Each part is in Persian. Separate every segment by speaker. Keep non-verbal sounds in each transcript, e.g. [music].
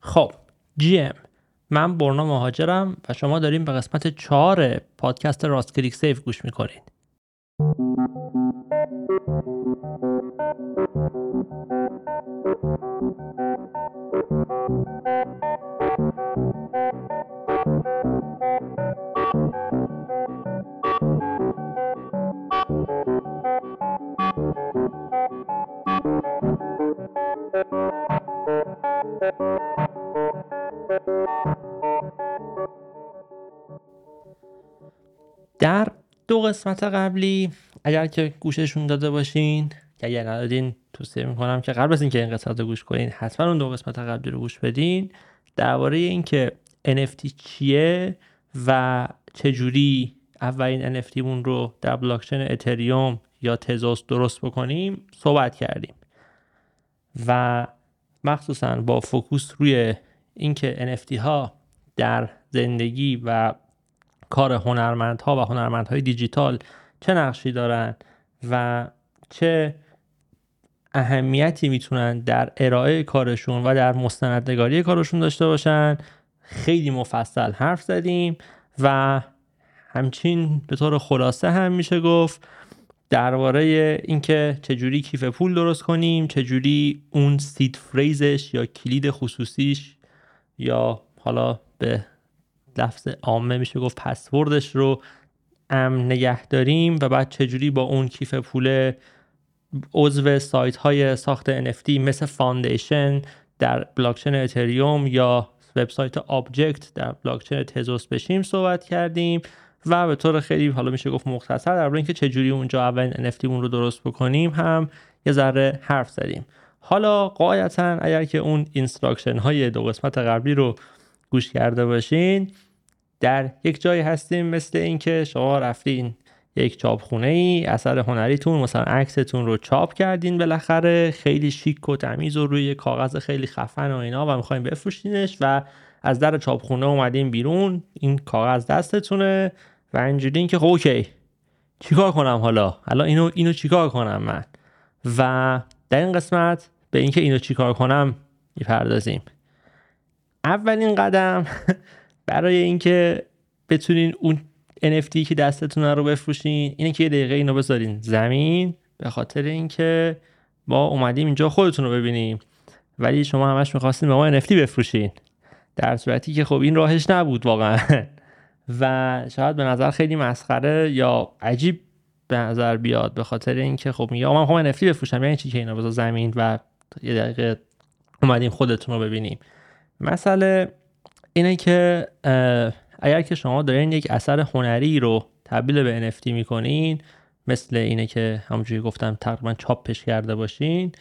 Speaker 1: خب GM من برنا مهاجرم و شما داریم به قسمت چهار پادکست راست کلیک سیف گوش می‌کنین در دو قسمت قبلی اگر که گوششون داده باشین که اگر ندادین توصیه می‌کنم که قبل از اینکه این قسمت رو گوش کنین حتما اون دو قسمت قبلی رو گوش بدین. درباره اینکه NFT چیه و چجوری اولین NFT مون رو در بلاکچین اتریوم یا تزوس درست بکنیم صحبت کردیم. و مخصوصا با فوکوس روی اینکه NFT ها در زندگی و کار هنرمندها و هنرمندهای دیجیتال چه نقشی دارن و چه اهمیتی می‌تونن در ارائه کارشون و در مستندنگاری کارشون داشته باشن. خیلی مفصل حرف زدیم و همچین به طور خلاصه هم میشه گفت درباره اینکه چجوری کیف پول درست کنیم چجوری اون سید فریزش یا کلید خصوصیش یا حالا به لفظ عامه میشه گفت پسوردش رو امن نگه داریم و بعد چجوری با اون کیف پول عضو سایت های ساخت NFT مثل Foundation در بلاکچین اتریوم یا وبسایت Objkt در بلاکچین تزوس بشیم صحبت کردیم و به طور خیلی حالا میشه گفت مختصر در اینکه چجوری اونجا اولین NFT اون رو درست بکنیم هم یه ذره حرف زدیم. حالا قاعدتا اگر که اون instruction های دو قسمت قبلی رو گوش کرده باشین. در یک جایی هستیم مثل اینکه شما رفتین یک چاپخونه ای اثر هنریتون مثلا عکستون رو چاپ کردین بالاخره خیلی شیک و تمیز و روی کاغذ خیلی خفن و اینا و می‌خواین بفروشینش و از در چاپخونه اومدین بیرون. این کاغذ دستتونه و اینجوری که خب okay چیکار کنم حالا؟ حالا اینو اینو چیکار کنم من؟ و در این قسمت به اینکه اینو چیکار کنم می‌پردازیم. اولین قدم [laughs] برای اینکه بتونین اون NFT که دستتون رو بفروشین اینه که یه دقیقه اینو بذارین زمین. به خاطر اینکه ما اومدیم اینجا خودتون رو ببینیم. ولی شما همش می‌خواستین به ما NFT بفروشین. در صورتی که خب این راهش نبود واقعا. [laughs] و شاید به نظر خیلی مسخره یا عجیب به نظر بیاد. به خاطر اینکه خب میگه من خب NFT بفروشم. یعنی چی که اینو بذار زمین و یه دقیقه اومدیم خودتون رو ببینیم. مسئله اینه که اگر که شما دارین یک اثر هنری رو تبدیل به NFT می‌کنین مثل اینه که همونجوری گفتم تقریبا چاپش کرده باشین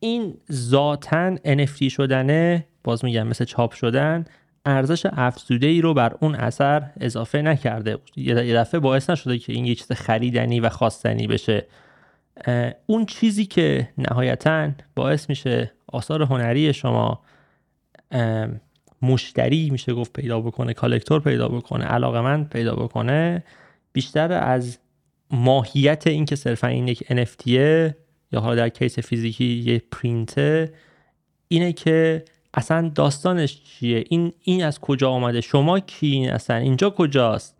Speaker 1: این ذاتا NFT شدنه باز میگم مثل چاپ شدن ارزش افزوده ای رو بر اون اثر اضافه نکرده. یه دفعه باعث نشده که این یه چیز خریدنی و خواستنی بشه. اون چیزی که نهایتا باعث میشه آثار هنری شما مشتری میشه گفت پیدا بکنه کالکتور پیدا بکنه علاقه من پیدا بکنه بیشتر از ماهیت این که صرفا این یک NFT یا حالا در کیس فیزیکی یه پرینته اینه که اصلا داستانش چیه؟ این این از کجا آمده؟ شما کی اصلا؟ اینجا کجاست؟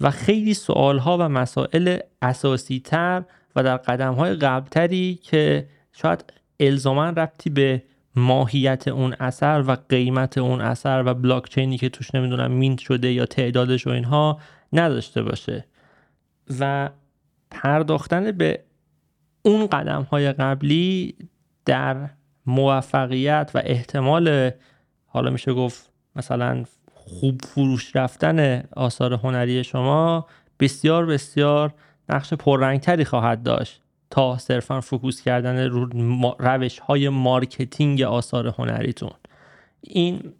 Speaker 1: و خیلی سوال ها و مسائل اساسی تر و در قدم های قبلتری که شاید الزاما ربطی به ماهیت اون اثر و قیمت اون اثر و بلاکچینی که توش نمی‌دونم مینت شده یا تعدادش و اینها نداشته باشه. و پرداختن به اون قدم های قبلی در موفقیت و احتمال حالا میشه گفت مثلا خوب فروش رفتن آثار هنری شما بسیار بسیار نقش پررنگتری خواهد داشت. تا صرفا focus کردن رو روش های marketing آثار هنریتون. این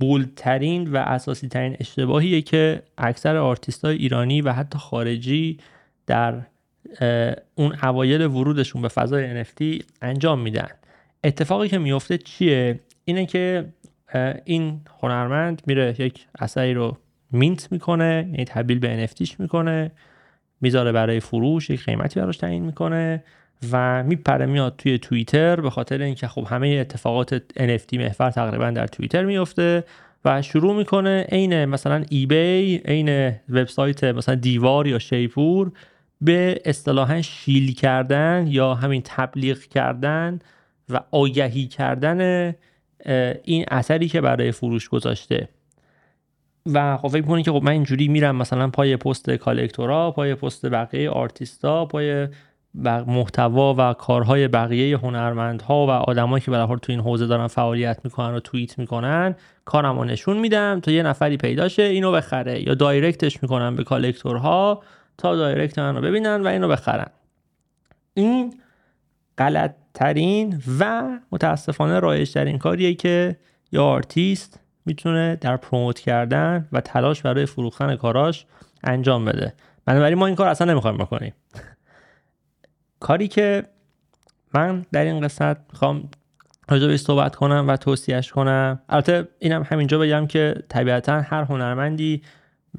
Speaker 1: bold ترین و اساسی ترین اشتباهیه که اکثر آرتیست های ایرانی و حتی خارجی در اون اوایل ورودشون به فضای NFT انجام میدن. اتفاقی که میفته چیه؟ اینه که این هنرمند میره یک اثری رو مینت می‌کنه یعنی تبدیل به NFTش می‌کنه. می‌ذاره برای فروش یک قیمتی براش تعیین می‌کنه و میپره میاد توی توییتر به خاطر اینکه خب همه اتفاقات NFT محور تقریبا در توییتر میفته و شروع می‌کنه عین مثلا ایبی عین وبسایت مثلا دیوار یا شیپور به اصطلاحا شیل کردن یا همین تبلیغ کردن و آگهی کردن این اثری که برای فروش گذاشته. و خب فکر می‌کنید که خب من اینجوری میرم مثلا پای پست کالکتورا پای پست بقیه آرتیستا پای محتوا و کارهای بقیه هنرمندها و آدمایی که به تو این حوزه دارن فعالیت می‌کنن و توییت می‌کنن کارم رو نشون میدم تا یه نفری پیداشه اینو بخره. یا دایرکتش می‌کنم به کالکتورها تا دایرکت من رو ببینن و اینو بخرن. این غلط ترین و متاسفانه رایج ترین کاریه که یا آرتیست می‌تونه در promote کردن و تلاش برای فروختن کاراش انجام بده. بنابراین ما این کار اصلا نمی‌خوایم بکنیم. [laughs] کاری که من در این قسمت می‌خوام راجع صحبت کنم و توصیهش کنم. البته اینم همینجا بگم که طبیعتا هر هنرمندی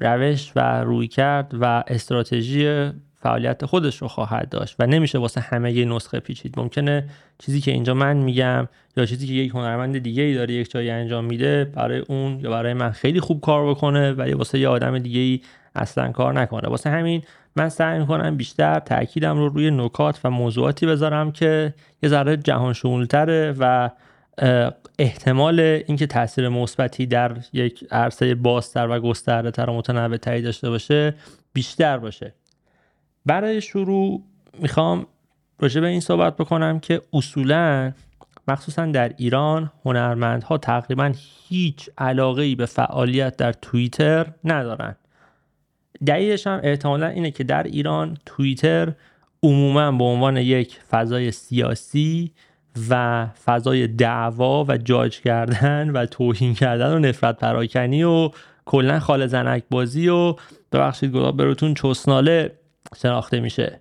Speaker 1: روش و رویکرد و استراتژی فعالیت خودش رو خواهد داشت و نمیشه واسه همه یه نسخه پیچید. ممکنه چیزی که اینجا من میگم یا چیزی که یک هنرمند دیگه ای داره یک جایی انجام میده برای اون یا برای من خیلی خوب کار بکنه ولی واسه یه آدم دیگه ای اصلا کار نکنه. واسه همین من سعی می‌کنم بیشتر تاکیدم رو روی نکات و موضوعاتی بذارم که یه ذره جهان شمولتره و احتمال اینکه تاثیر مثبتی در یک عرصه بازتر و گسترده تر و متنوع تری داشته باشه بیشتر باشه. برای شروع می‌خوام راجع به این صحبت بکنم که اصولا مخصوصا در ایران هنرمندها تقریبا هیچ علاقه ای به فعالیت در توییتر ندارن. دلیلش هم احتمالا اینه که در ایران توییتر عموما به عنوان یک فضای سیاسی و فضای دعوا و جاج کردن و توهین کردن و نفرت پراکنی و کلا خاله زنک بازی و ببخشید گلاب بروتون چسناله. شناخته میشه.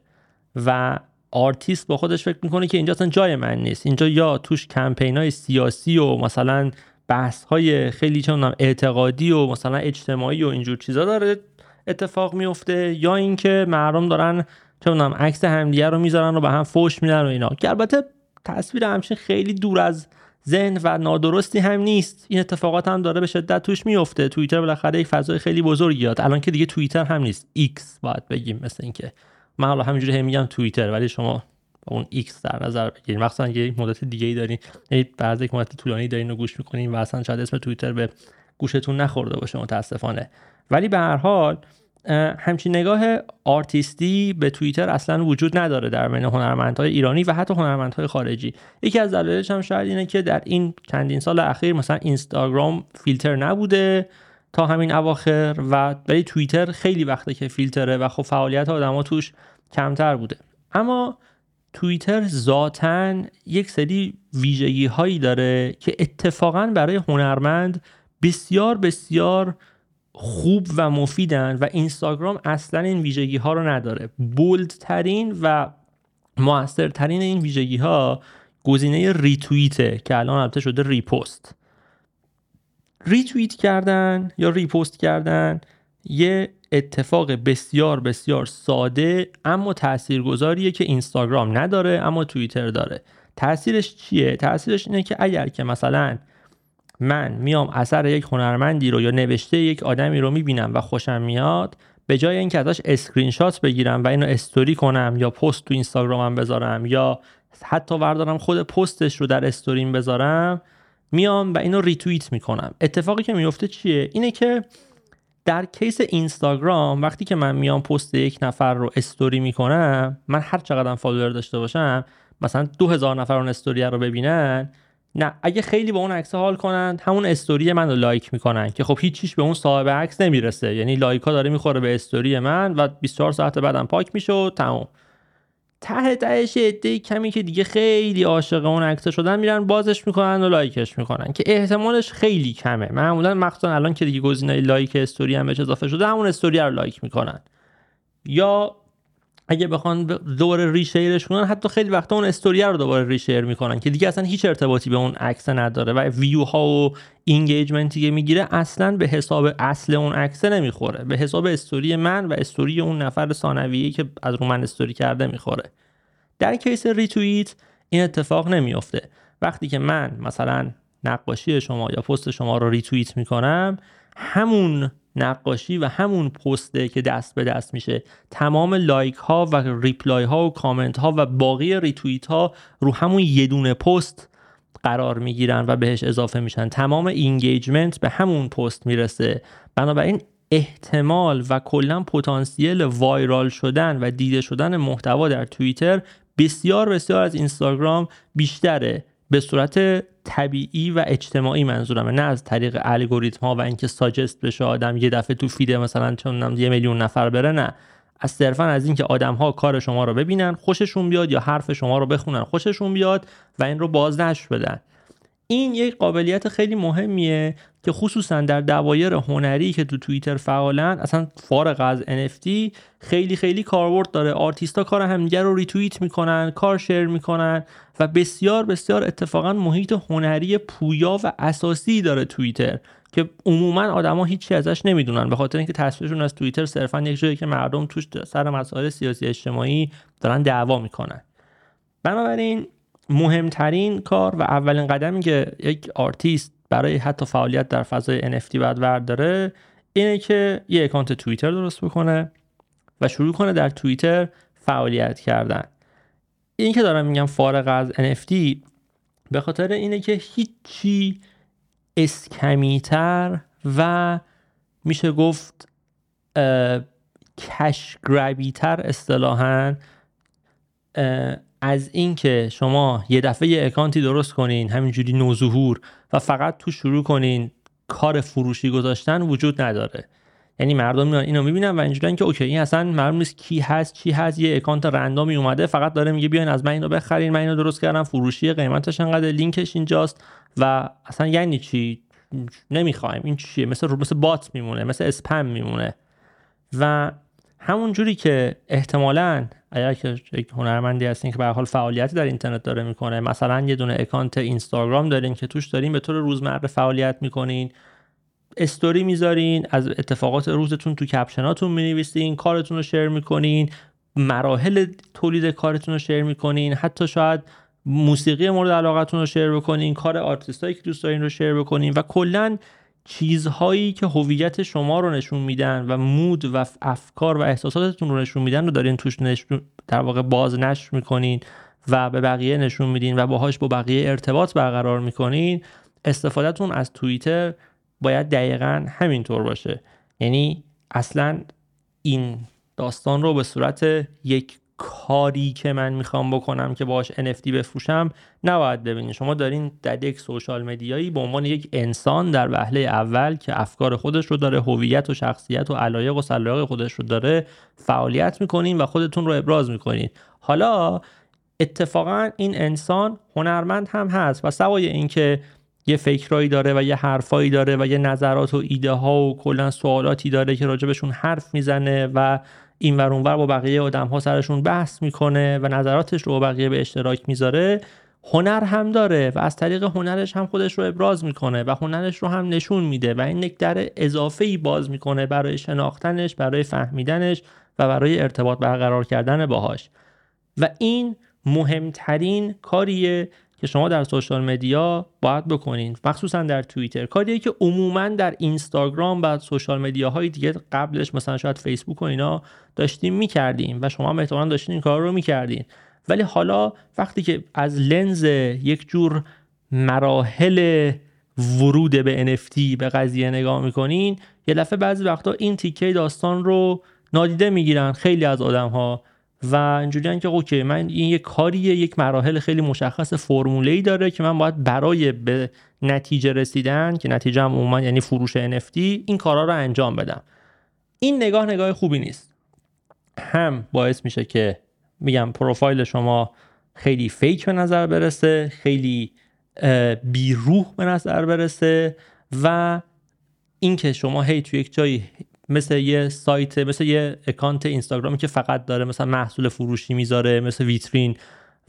Speaker 1: و آرتیست با خودش فکر می‌کنه که اینجا اصلا جای من نیست. اینجا یا توش کمپین های سیاسی و مثلا بحث های خیلی چمیدونم اعتقادی و مثلا اجتماعی و اینجور چیزا داره اتفاق میفته یا اینکه مردم دارن چه عکس همدیگه رو می‌ذارن و به هم فوش میدن و اینا. که البته تصویر همچین خیلی دور از ذهن و نادرستی هم نیست. این اتفاقات هم داره به شدت توش میفته. توییتر بالاخره یک فضای خیلی بزرگی یا الان که دیگه توییتر هم نیست. ایکس باید بگیم مثل اینکه. من حالا همینجوری هم میگم توییتر ولی شما اون ایکس در نظر بگیرید مخصوصا یک مدت دیگه ای دارین بعد یک مدت طولانی دارین رو گوش می‌کنین و اصلا شاید اسم توییتر به گوشتون نخورده باشه متاسفانه. ولی به هر حال همچین نگاه آرتیستی به توییتر اصلا وجود نداره در بین هنرمندهای ایرانی و حتی هنرمندهای خارجی. یکی از دلایلش هم شاید اینه که در این چندین سال اخیر مثلا اینستاگرام فیلتر نبوده تا همین اواخر و ولی توییتر خیلی وقته که فیلتره و خب فعالیت آدما توش کمتر بوده. اما توییتر ذاتا یک سری ویژگی هایی داره که اتفاقا برای هنرمند بسیار بسیار خوب و مفیدن و اینستاگرام اصلا این ویژگی ها رو نداره. بولدترین و موثرترین این ویژگی ها گزینه ریتویته که الان البته شده repost. retweet کردن یا repost کردن یه اتفاق بسیار بسیار ساده اما تاثیرگذاریه که اینستاگرام نداره اما توییتر داره. تاثیرش چیه؟ تاثیرش اینه که اگر که مثلا من میام اثر یک هنرمندی رو یا نوشته یک آدمی رو می‌بینم و خوشم میاد به جای اینکه ازش اسکرین شات بگیرم و اینو استوری کنم یا پست تو اینستاگرامم بذارم یا حتی بردارم خود پستش رو در استوریم بذارم میام و اینو ریتویت می‌کنم. اتفاقی که میفته چیه؟ اینه که در case اینستاگرام وقتی که من میام پست یک نفر رو استوری می‌کنم من هر چقدر follower داشته باشم مثلا دو هزار نفر اون استوری رو ببینن نه اگه خیلی با اون عکس حال کنند همون استوری من رو لایک می‌کنن که خب هیچیش به اون صاحب عکس نمی‌رسه. یعنی لایک ها داره می‌خوره به استوری من و 24 ساعت بعدم پاک میشه و تموم. ته تهش عده کمی که دیگه خیلی عاشق اون عکس شدن میرن بازش می‌کنن و لایکش می‌کنن که احتمالش خیلی کمه. معمولا مخصوصا الان که دیگه گزینه لایک استوری هم بهش اضافه شده همون استوری رو لایک می‌کنن. یا اگه بخوان دوباره reshare ش کنن حتی خیلی وقتا اون استوری رو دوباره reshare می‌کنن که دیگه اصلا هیچ ارتباطی به اون عکس نداره و ویو ها و engagement ی که می‌گیره اصلا به حساب اصل اون عکس نمی‌خوره. به حساب استوری من و استوری اون نفر ثانویه‌ای که از رو من استوری کرده می‌خوره. در case ریتوییت این اتفاق نمیافته. وقتی که من مثلا نقاشی شما یا پست شما رو ریتوییت می‌کنم همون نقاشی و همون پسته که دست به دست میشه. تمام لایک ها و reply ها و کامنت ها و باقی ریتوییت ها رو همون یه دونه پست قرار می‌گیرن و بهش اضافه میشن. تمام engagement به همون پست می‌رسه. بنابراین احتمال و کلا پتانسیل viral شدن و دیده شدن محتوا در توییتر بسیار بسیار از اینستاگرام بیشتره. به صورت طبیعی و اجتماعی منظورمه نه از طریق الگوریتم ها و اینکه ساجست بشه آدم یه دفعه تو فیده مثلا چون یه میلیون نفر بره نه. از صرفا از اینکه آدم ها کار شما رو ببینن خوششون بیاد یا حرف شما رو بخونن خوششون بیاد و این رو بازنشر بدن. این یک قابلیت خیلی مهمیه که خصوصا در دوایر هنری که تو توییتر فعالن اصلا فارغ از NFT خیلی خیلی کاربرد داره. آرتیستا کار همدیگه رو ریتوییت می‌کنن کار share می‌کنن و بسیار بسیار اتفاقا محیط هنری پویا و اساسی داره توییتر که عموما آدما هیچی ازش نمی‌دونن. به خاطر اینکه تصویرشون از توییتر صرفا یک جایی که مردم توش سر مسائل سیاسی اجتماعی دارن دعوا می‌کنن. بنابراین مهمترین کار و اولین قدمی که یک آرتیست برای حتی فعالیت در فضای NFT باید داره اینه که یه اکانت توییتر درست بکنه و شروع کنه در توییتر فعالیت کردن. این که دارم میگم فارغ از NFT به خاطر اینه که هیچی اسکمیتر و میشه گفت کش گرابیتر اصطلاحا از اینکه شما یه دفعه یه اکانتی درست کنین همینجوری نوظهور و فقط تو شروع کنین کار فروشی گذاشتن وجود نداره. یعنی مردم میان اینو می‌بینن و اینجوریه که okay این اصلا معلوم نیست کی هست چی هست یه اکانت random ی اومده فقط داره میگه بیاین از من اینو بخرین من اینو درست کردم فروشی قیمتش انقدر لینکش اینجاست و اصلا یعنی چی؟ نمی‌خوایم. این چیه؟ مثل مثل bot میمونه مثل اسپم میمونه. و همون جوری که احتمالا اگر که یک هنرمندی هستین که به حال فعالیتی در اینترنت داره می‌کنه مثلا یه دونه اکانت اینستاگرام دارین که توش دارین به طور روزمره فعالیت می‌کنین استوری می‌ذارین از اتفاقات روزتون تو کپشناتون می‌نویسین کارتون رو شیر می‌کنین مراحل تولید کارتون رو شیر می‌کنین حتی شاید موسیقی مورد علاقتون رو شیر بکنین کار آرتیستایی که دوست دارین رو شیر بکنین و کلا چیزهایی که هویت شما رو نشون میدن و مود و افکار و احساساتتون رو نشون میدن رو دارین توش نشون در واقع باز نشر می‌کنین و به بقیه نشون میدین و باهاش با بقیه ارتباط برقرار می‌کنین استفادهتون از توییتر باید دقیقا همینطور باشه. یعنی اصلا این داستان رو به صورت یک کاری که من می‌خوام بکنم که باش NFT بفروشم نباید ببینید شما دارین در یک سوشال مدیایی به عنوان یک انسان در وهله اول که افکار خودش رو داره هویت و شخصیت و علایق و سلایق خودش رو داره فعالیت می‌کنین و خودتون رو ابراز می‌کنین. حالا اتفاقا این انسان هنرمند هم هست و سوای اینکه یه فکرایی داره و یه حرفایی داره و یه نظرات و ایده ها و کلا سوالاتی داره که راجبشون حرف می‌زنه و این ور اونور با بقیه آدم ها سرشون بحث می‌کنه و نظراتش رو با بقیه به اشتراک می‌ذاره هنر هم داره و از طریق هنرش هم خودش رو ابراز می‌کنه و هنرش رو هم نشون میده و این یک در اضافه ای باز می‌کنه برای شناختنش برای فهمیدنش و برای ارتباط برقرار کردن باهاش. و این مهمترین کاریه که شما در سوشال مدیا باید بکنین. مخصوصا در توییتر. کاریه که عموما در اینستاگرام و سوشال مدیاهای دیگه قبلش مثلا شاید فیسبوک و اینا داشتیم می‌کردیم و شما هم احتمالا داشتین این کار رو می‌کردین. ولی حالا وقتی که از لنز یک جور مراحل ورود به NFT به قضیه نگاه می‌کنین یه دفعه بعضی وقتا این تیکه داستان رو نادیده می‌گیرن. خیلی از آدم ها و اینجوریان که اوکی من این یک کاریه یک مراحل خیلی مشخص فرموله ای داره که من باید برای به نتیجه رسیدن که نتیجه هم عموما یعنی فروش NFT این کارا رو انجام بدم. این نگاه نگاه خوبی نیست. هم باعث میشه که میگم پروفایل شما خیلی فیک به نظر برسه خیلی بیروح به نظر برسه و اینکه شما هی تو یک جایی مثل یه سایت مثل یه اکانت اینستاگرامی که فقط داره مثلا محصول فروشی می‌ذاره مثل ویترین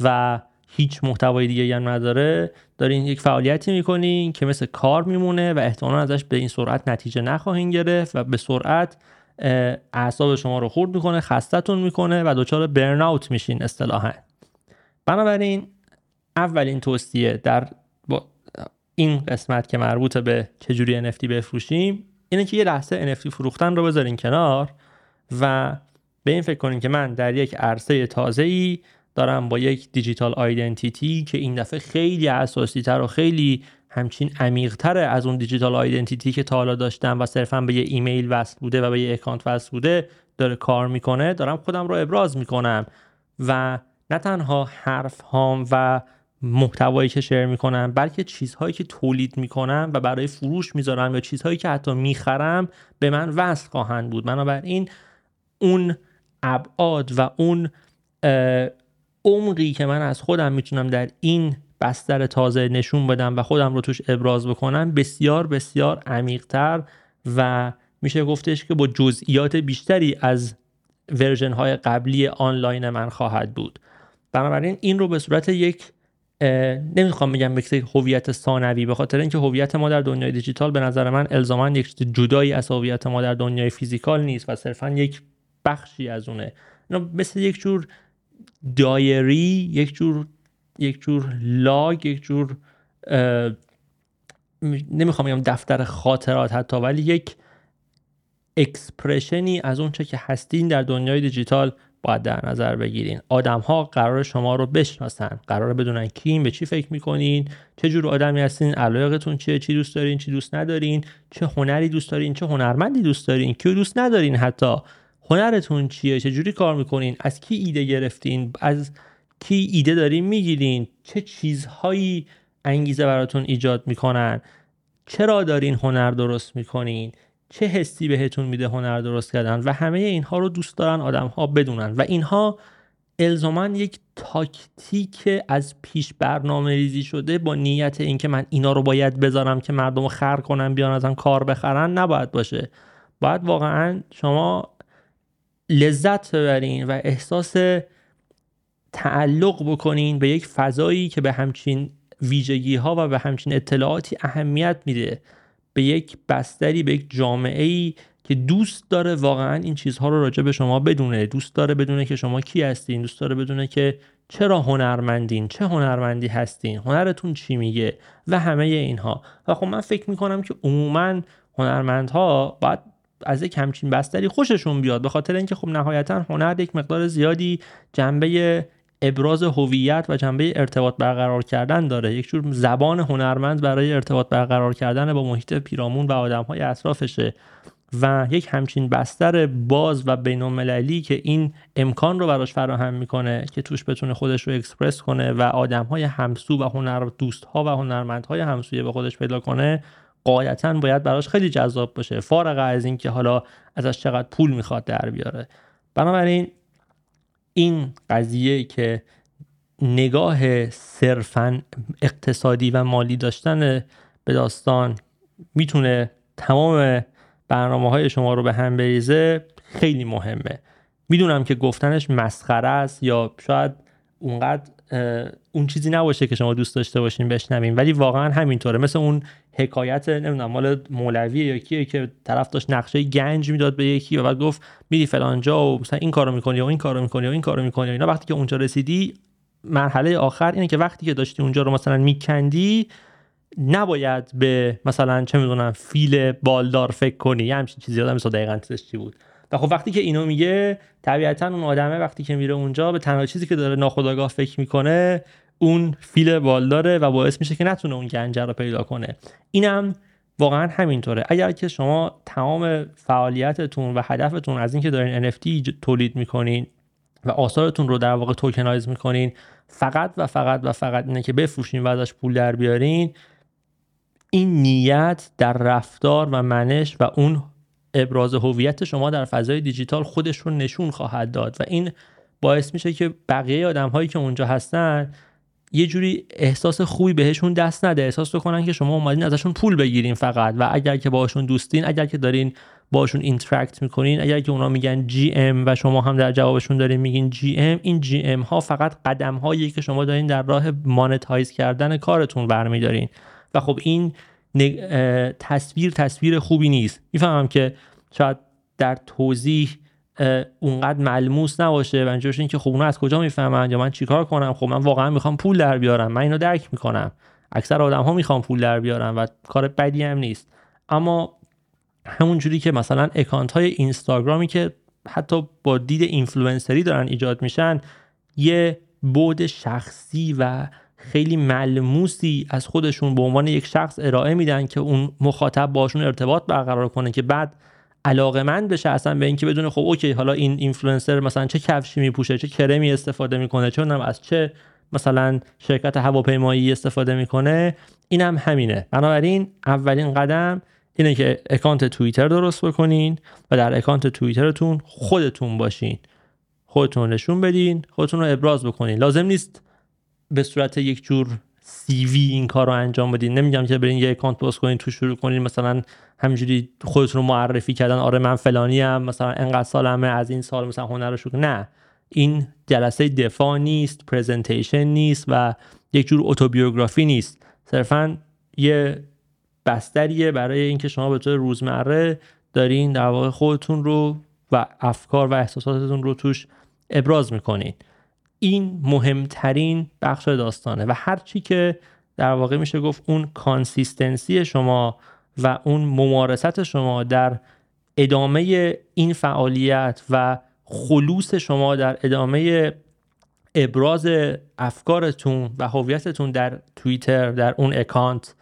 Speaker 1: و هیچ محتوای دیگه هم نداره. دارین یک فعالیتی می‌کنین که مثل کار میمونه و احتمالا ازش به این سرعت نتیجه نخواهین گرفت و به سرعت اعصاب شما رو خورد می‌کنه خستتون می‌کنه و دچار برن اوت میشین اصطلاحا. بنابراین اولین توصیه در این قسمت که مربوط به چجوری NFT بفروشیم اینه که یه لحظه NFT فروختن رو بذارین کنار و به این فکر کنین که من در یک عرصه تازه ای دارم با یک دیجیتال آیدنتیتی که این دفعه خیلی اساسی تر و خیلی همچین عمیقتر از اون دیجیتال آیدنتیتی که تا حالا داشتم و صرفا به یه ایمیل وصل بوده و به یه اکانت وصل بوده داره کار می‌کنه دارم خودم رو ابراز می‌کنم و نه تنها حرف هام و محتوایی که شیر می‌کنم بلکه چیزهایی که تولید می‌کنم و برای فروش می‌ذارم یا چیزهایی که حتی می‌خرم به من وصل خواهند بود. بنابراین اون ابعاد و اون عمقی که من از خودم می‌تونم در این بستر تازه نشون بدم و خودم رو توش ابراز بکنم بسیار بسیار عمیقتر و میشه گفتش که با جزئیات بیشتری از version های قبلی آنلاین من خواهد بود. بنابراین این رو به صورت یک نمی‌خوام بگم یک هویت ثانوی به خاطر اینکه هویت ما در دنیای دیجیتال به نظر من الزاما یک جدایی از هویت ما در دنیای physical نیست و صرفا یک بخشی از اونه. مثل یک جور diary یک جور یک جور log یک جور نمی‌خوام بگم دفتر خاطرات حتی ولی یک expression ی از اون چه که هستین در دنیای دیجیتال باید در نظر بگیرین. آدم ها قرار شما رو بشناسن قرار بدونن کیم به چی فکر می‌کنین چه جور آدمی هستین علاقتون چیه چی دوست دارین چی دوست ندارین چه هنری دوست دارین چه هنرمندی دوست دارین کیو دوست ندارین حتی هنرتون چیه چه جوری کار می‌کنین از کی ایده گرفتین از کی ایده دارین می‌گیرین چه چیزهایی انگیزه براتون ایجاد می‌کنن چرا دارین هنر درست می‌کنین. چه حسی بهتون میده هنر درست کردن و همه اینها رو دوست دارن آدم ها بدونن و اینها الزاما یک تاکتیک از پیش برنامه ریزی شده با نیت اینکه من اینا رو باید بذارم که مردم رو خر کنن بیان ازم کار بخرن نباید باشه. باید واقعا شما لذت ببرین و احساس تعلق بکنین به یک فضایی که به همچین ویژگی ها و به همچین اطلاعاتی اهمیت میده. به یک بستری به یک جامعه ای که دوست داره واقعا این چیزها رو راجع به شما بدونه. دوست داره بدونه که شما کی هستین. دوست داره بدونه که چرا هنرمندین چه هنرمندی هستین هنرتون چی میگه و همه اینها. و خب من فکر می‌کنم که عموما هنرمندها باید از یک همچین بستری خوششون بیاد. به خاطر اینکه خب نهایتا هنر یک مقدار زیادی جنبه ابراز هویت و جنبه ارتباط برقرار کردن داره. یک جور زبان هنرمند برای ارتباط برقرار کردن با محیط پیرامون و آدمهای اطرافشه و یک همچین بستر باز و بینالمللی که این امکان رو براش فراهم می‌کنه که توش بتونه خودش رو اکسپرس کنه و آدمهای همسو و هنر دوستها و هنرمندهای همسویه به خودش پیدا کنه قاعدتا باید براش خیلی جذاب باشه. فارغ از اینکه حالا ازش چقدر پول می‌خواد در بیاره. بنابراین این قضیه که نگاه صرفا اقتصادی و مالی داشتن به داستان می‌تونه تمام برنامه های شما رو به هم بریزه خیلی مهمه. می‌دونم که گفتنش مسخره است یا شاید اونقدر اون چیزی نباشه که شما دوست داشته باشین بشنوین ولی واقعا همینطوره. مثل اون حکایت نمی‌دونم مال مولوی یا کیه که طرف داشت نقشه گنج می‌داد به یکی و بعد گفت میری فلان جا و مثلا این کارو می‌کنی و این کارو می‌کنی و این کارو می‌کنی و اینا. وقتی که اونجا رسیدی مرحله آخر اینه که وقتی که داشتی اونجا رو مثلا میکندی نباید به مثلا چه می‌دونم فیل بالدار فکر کنی. یه همچین چیزی یادم دقیقاً چی بود. و خب وقتی که اینو میگه طبیعتا اون آدمه وقتی که میره اونجا به تنها چیزی که داره ناخودآگاه فکر می‌کنه اون فیل بالداره و باعث میشه که نتونه اون گنجه رو پیدا کنه. اینم واقعا همینطوره. اگر که شما تمام فعالیتتون و هدفتون از اینکه دارین NFT تولید می‌کنین و آثارتون رو در واقع توکنایز می‌کنین فقط و فقط و فقط اینه که بفروشین و ازش پول در بیارین این نیت در رفتار و منش و اون ابراز هویت شما در فضای دیجیتال خودش رو نشون خواهد داد. و این باعث میشه که بقیه آدم هایی که اونجا هستن یه جوری احساس خوبی بهشون دست نده. احساس بکنن که شما اومدین ازشون پول بگیرین فقط و اگر که باشون دوستین اگر که دارین باشون interact می‌کنین اگر که اونا میگن GM و شما هم در جوابشون دارین میگین GM این GM ها فقط قدم هایی که شما دارین در راه monetize کردن کارتون برمیدارین. و خب این تصویر تصویر خوبی نیست. می‌فهمم که شاید در توضیح اونقدر ملموس نباشه و که خب اونا از کجا می‌فهمن یا من چیکار کنم؟ خب من واقعا می‌خوام پول در بیارم. من اینو درک می‌کنم. اکثر آدم ها می‌خوام پول در بیارم و کار بدی هم نیست. اما همون جوری که مثلا اکانت های اینستاگرامی که حتی با دید اینفلوئنسری دارن ایجاد میشن یه بعد شخصی و خیلی ملموسی از خودشون به عنوان یک شخص ارائه میدن که اون مخاطب باشون ارتباط برقرار کنه که بعد علاقه‌مند بشه اصلا به اینکه بدونه خب okay حالا این اینفلوئنسر مثلا چه کفشی میپوشه چه کرمی استفاده می‌کنه چه از چه مثلا شرکت هواپیمایی استفاده می‌کنه اینم هم همینه. بنابراین اولین قدم اینه که اکانت توییتر درست بکنین و در اکانت توییترتون خودتون باشین. خودتون نشون بدین خودتون رو ابراز بکنین. لازم نیست به صورت یک جور CV این کار رو انجام بدین. نمیگم که برین یه اکانت باز کنین تو شروع کنین. مثلا همینجوری خودتون رو معرفی کردن. آره من فلانی هم مثلا انقدر سالمه از این سال مثلا هنر رو نه. این جلسه دفاع نیست پرزنتیشن نیست و یک جور اتوبیوگرافی نیست. صرفا یه بستریه برای اینکه شما به طور روزمره دارین در واقع خودتون رو و افکار و احساساتتون رو توش ابراز می‌کنین. این مهمترین بخش داستانه و هرچی که در واقع میشه گفت اون consistency شما و اون ممارست شما در ادامه این فعالیت و خلوص شما در ادامه ابراز افکارتون و هویتتون در توییتر در اون اکانت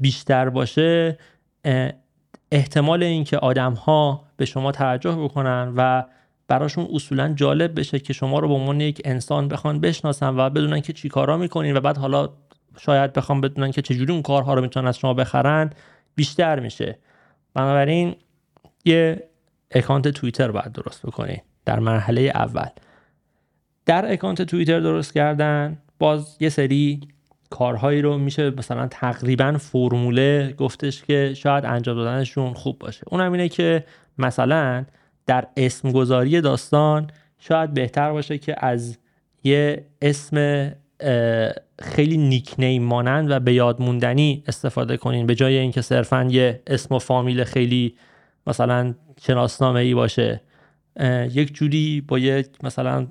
Speaker 1: بیشتر باشه احتمال اینکه آدم ها به شما توجه بکنن و براشون اصولا جالب بشه که شما رو به عنوان یک انسان بخوان بشناسن و بدونن که چی کارا می‌کنین و بعد حالا شاید بخوام بدونن که چجوری اون کارها رو می‌تونن از شما بخرن بیشتر میشه. بنابراین یه اکانت توییتر باید درست بکنین در مرحله اول. در اکانت توییتر درست کردن باز یه سری کارهایی رو میشه مثلا تقریبا فرموله گفتش که شاید انجام دادنشون خوب باشه. اونم اینه که مثلا در اسم گذاری داستان شاید بهتر باشه که از یه اسم خیلی نیکنیم مانند و به یاد موندنی استفاده کنین. به جای اینکه صرفا یه اسم و فامیل خیلی مثلا شناسنامه ای باشه یک جوری با یک مثلا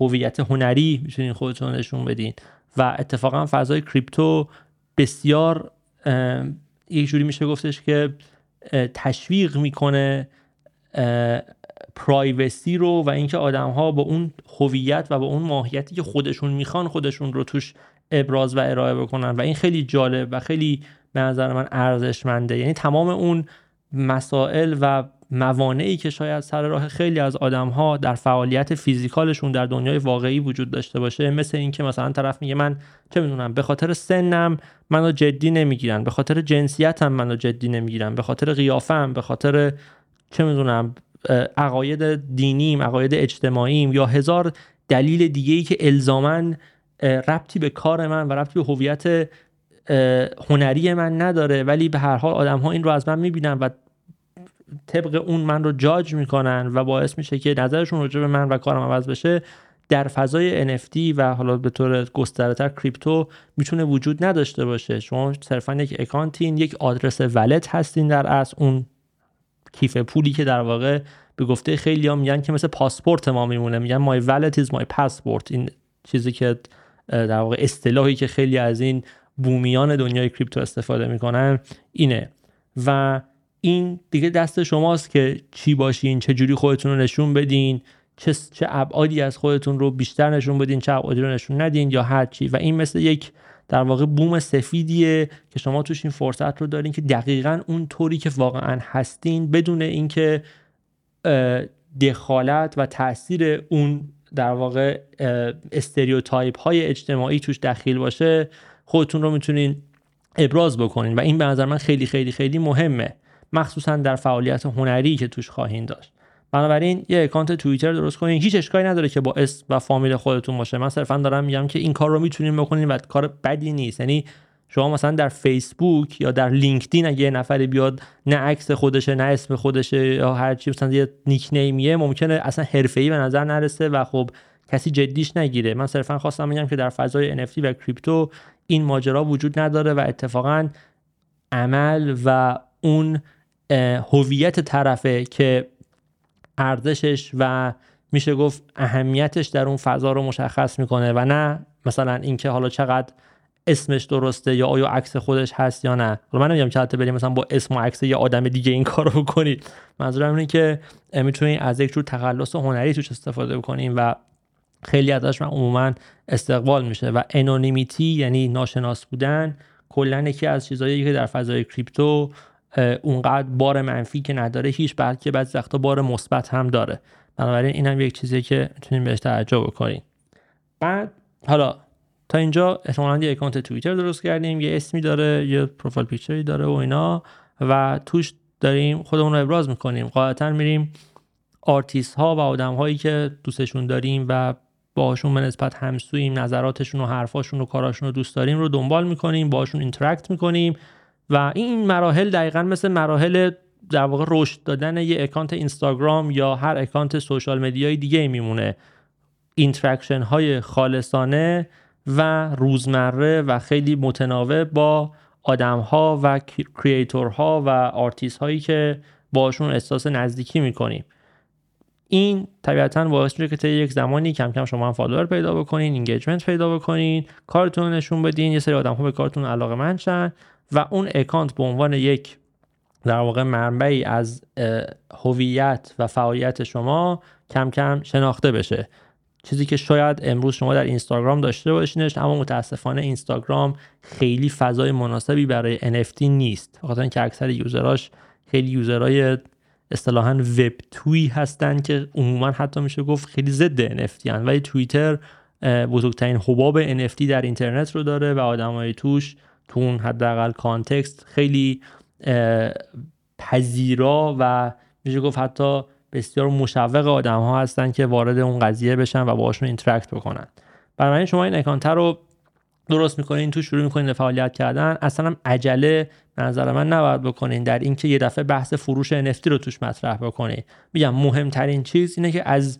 Speaker 1: هویت هنری می‌تونین خودتون نشون بدین. و اتفاقا فضای کریپتو بسیار یک جوری میشه گفتش که تشویق می‌کنه پرایوسی رو و اینکه آدم ها با اون هویت و با اون ماهیتی که خودشون می‌خوان خودشون رو توش ابراز و ارائه بکنن. و این خیلی جالب و خیلی به نظر من ارزشمنده. یعنی تمام اون مسائل و موانعی که شاید سر راه خیلی از آدم ها در فعالیت فیزیکالشون در دنیای واقعی وجود داشته باشه مثل اینکه مثلا طرف میگه من چه می‌دونم به خاطر سنم منو جدی نمی‌گیرن به خاطر جنسیتم منو جدی نمی‌گیرن به خاطر قیافم به خاطر چه می‌دونم عقاید دینیم عقاید اجتماعیم یا هزار دلیل دیگه ای که الزاما ربطی به کار من و ربطی به هویت هنری من نداره. ولی به هر حال آدم ها این رو از من می‌بینن و طبق اون من رو جاج می‌کنن و باعث میشه که نظرشون راجع به من و کارم عوض بشه در فضای NFT و حالا به طور گسترتر کریپتو می‌تونه وجود نداشته باشه. شما صرفا یک اکانتین یک آدرس ولت هستین در از اون کیف پولی که در واقع به گفته خیلی ها میگن که مثل پاسپورت ما میمونه. میگن مای ولت از مای پاسپورت این چیزی که در واقع اصطلاحی که خیلی از این بومیان دنیای کریپتو استفاده می‌کنن اینه. و این دیگه دست شماست که چی باشین چه جوری خودتون رو نشون بدین چه چه ابعادی از خودتون رو بیشتر نشون بدین چه ابعادی رو نشون ندین یا هر چی. و این مثل یک در واقع بوم سفیدیه که شما توش این فرصت رو دارین که دقیقا اون طوری که واقعا هستین بدون اینکه دخالت و تاثیر اون در واقع stereotype های اجتماعی توش دخیل باشه خودتون رو می‌تونین ابراز بکنین. و این به نظر من خیلی خیلی خیلی مهمه. مخصوصا در فعالیت هنری که توش خواهید داشت. بنابراین یه اکانت توییتر درست کنین. هیچ اشکالی نداره که با اسم و فامیل خودتون باشه. من صرفا دارم میگم که این کار رو می‌تونین بکنین و کار بدی نیست. یعنی شما مثلا در فیسبوک یا در لینکدین اگه یه نفری بیاد نه عکس خودشه نه اسم خودشه یا هر چی مثلا یه نیک نیمیه ممکنه اصلا حرفه‌ای به نظر نرسه و خب کسی جدیش نگیره. من صرفا خواستم بگم که در فضای NFT و کریپتو این ماجرا وجود نداره و اتفاقا عمل و اون هویت طرفه که ارزشش و میشه گفت اهمیتش در اون فضا رو مشخص می‌کنه و نه مثلا اینکه حالا چقدر اسمش درسته یا آیا عکس خودش هست یا نه. حالا من نمیگم که بریم مثلا با اسم و عکس یه آدم دیگه این کارو بکنید منظورم اینه که می‌تونید از یک جور تخلص هنری توش استفاده بکنیم و خیلی ازش من عموما استقبال میشه و انونیمیتی یعنی ناشناس بودن کلا یکی از چیزهایی که در فضای کریپتو اونقدر بار منفی که نداره هیچ بلکه بعضی وقتا بار مثبت هم داره. بنابراین اینم یک چیزی که می‌تونیم بهش توجه بکنیم. بعد حالا تا اینجا احتمالاً یه اکانت توییتر درست کردیم یه اسمی داره یه profile picture ی داره و اینا و توش داریم خودمون رو ابراز می‌کنیم. قاعدتا میریم آرتیست ها و آدم هایی که دوستشون داریم و باهاشون به نسبت همسویم نظراتشون و حرفاشون و کاراشون رو دوست داریم رو دنبال می‌کنیم باهاشون interact می‌کنیم. و این مراحل دقیقا مثل مراحل در واقع رشد دادن یه اکانت اینستاگرام یا هر اکانت social media ی دیگه میمونه. interaction های خالصانه و روزمره و خیلی متناوب با آدم ها و ها و آرتیست هایی که باشون احساس نزدیکی می‌کنیم. این طبیعتا باعث میشه که تا یک زمانی کم کم شما هم follower پیدا بکنین engagement پیدا بکنین کارتون نشون بدین. یه سری آدم ها به کارتون علاقه‌مند شن و اون اکانت به عنوان یک در واقع منبعی از هویت و فعالیت شما کم کم شناخته بشه. چیزی که شاید امروز شما در اینستاگرام داشته باشینش اما متاسفانه اینستاگرام خیلی فضای مناسبی برای NFT نیست. بخاطر اینکه اکثر user اش خیلی user های اصطلاحا وب توی هستن که عموما حتی میشه گفت خیلی ضد NFT هن. ولی توییتر بزرگترین حباب NFT در اینترنت رو داره و آدمای توش تو اون حداقل context خیلی پذیرا و میشه گفت حتی بسیار مشوق آدم ها هستن که وارد اون قضیه بشن و باشون interact بکنن. برای شما این account رو درست می‌کنین تو شروع می‌کنین به فعالیت کردن اصلا هم عجله نظر من نباید بکنین. در اینکه یه دفعه بحث فروش NFT رو توش مطرح بکنین. میگم مهمترین چیز اینه که از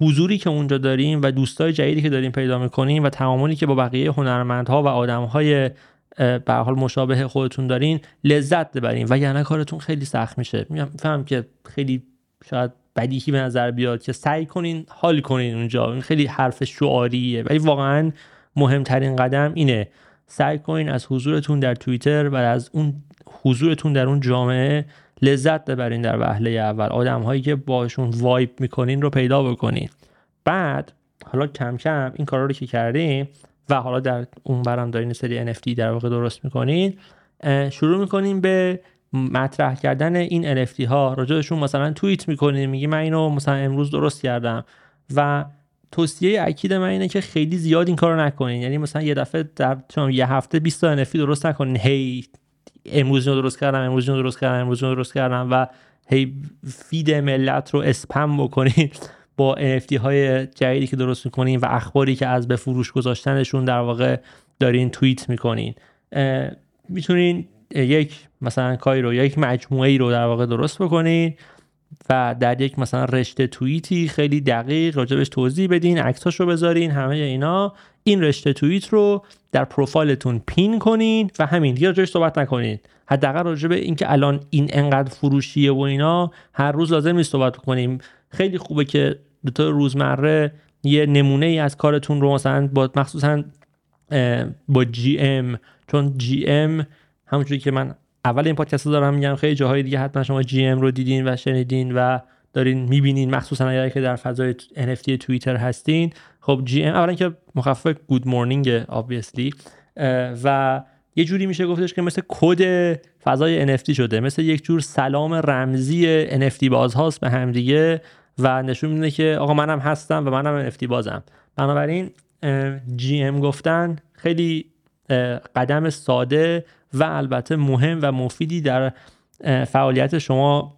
Speaker 1: حضوری که اونجا داریم و دوستای جدیدی که داریم پیدا می‌کنیم و تعاملی که با بقیه هنرمندها و آدمهای به حال مشابه خودتون دارین لذت ببرین. و یعنی کارتون خیلی سخت میشه. میگم فهم که خیلی شاید بدیهی به نظر بیاد که سعی کنین حال کنین اونجا. این خیلی حرف شعاریه. ولی واقعا مهمترین قدم اینه. سعی کنین از حضورتون در توییتر و از اون حضورتون در اون جامعه لذت ببرین در وهله اول. آدم هایی که باشون وایب می‌کنین رو پیدا بکنین. بعد حالا کم کم این کارا رو که کردیم و حالا در اون برم دارین سری NFT در واقع درست می‌کنین شروع می‌کنین به مطرح کردن این NFT ها. راجعشون مثلا توییت می‌کنین میگی من اینو مثلا امروز درست کردم. و توصیه اکید من اینه که خیلی زیاد این کارو نکنین. یعنی مثلا یه دفعه در یه هفته 20 تا NFT درست نکنین. هی امروز اینو درست کردم امروز اینو درست کردم امروز اینو درست کردم و هی فید ملت رو اسپم بکنین. با NFT های جدیدی که درست می‌کنین و اخباری که از به فروش گذاشتنشون در واقع دارین توییت می‌کنین. می‌تونین یک مثلا کاری رو یک مجموعه ای رو در واقع درست بکنین و در یک مثلا رشته توییتی خیلی دقیق راجبش توضیح بدین عکساش رو بذارین همه اینا. این رشته توییت رو در پروفایلتون پین کنین و همین دیگه راجبش صحبت نکنین. حداقل راجب اینکه الان این انقدر فروشیه و اینا هر روز لازم نیست صحبت کنیم. خیلی خوبه که طور روزمره یه نمونه ای از کارتون رو مثلا با مخصوصا با GM چون GM همونجوری که من اول این پادکست دارم میگم خیلی جاهای دیگه حتما شما GM رو دیدین و شنیدین و دارین می‌بینین. مخصوصا اگر که در فضای NFT توییتر هستین. خب GM اولا که مخفف good morning obviously. و یه جوری میشه گفتش که مثل کد فضای NFT شده. مثل یک جور سلام رمزی NFT بازهاست به هم دیگه. و نشون میده که آقا منم هستم و منم NFT بازم. بنابراین GM گفتن خیلی قدم ساده و البته مهم و مفیدی در فعالیت شما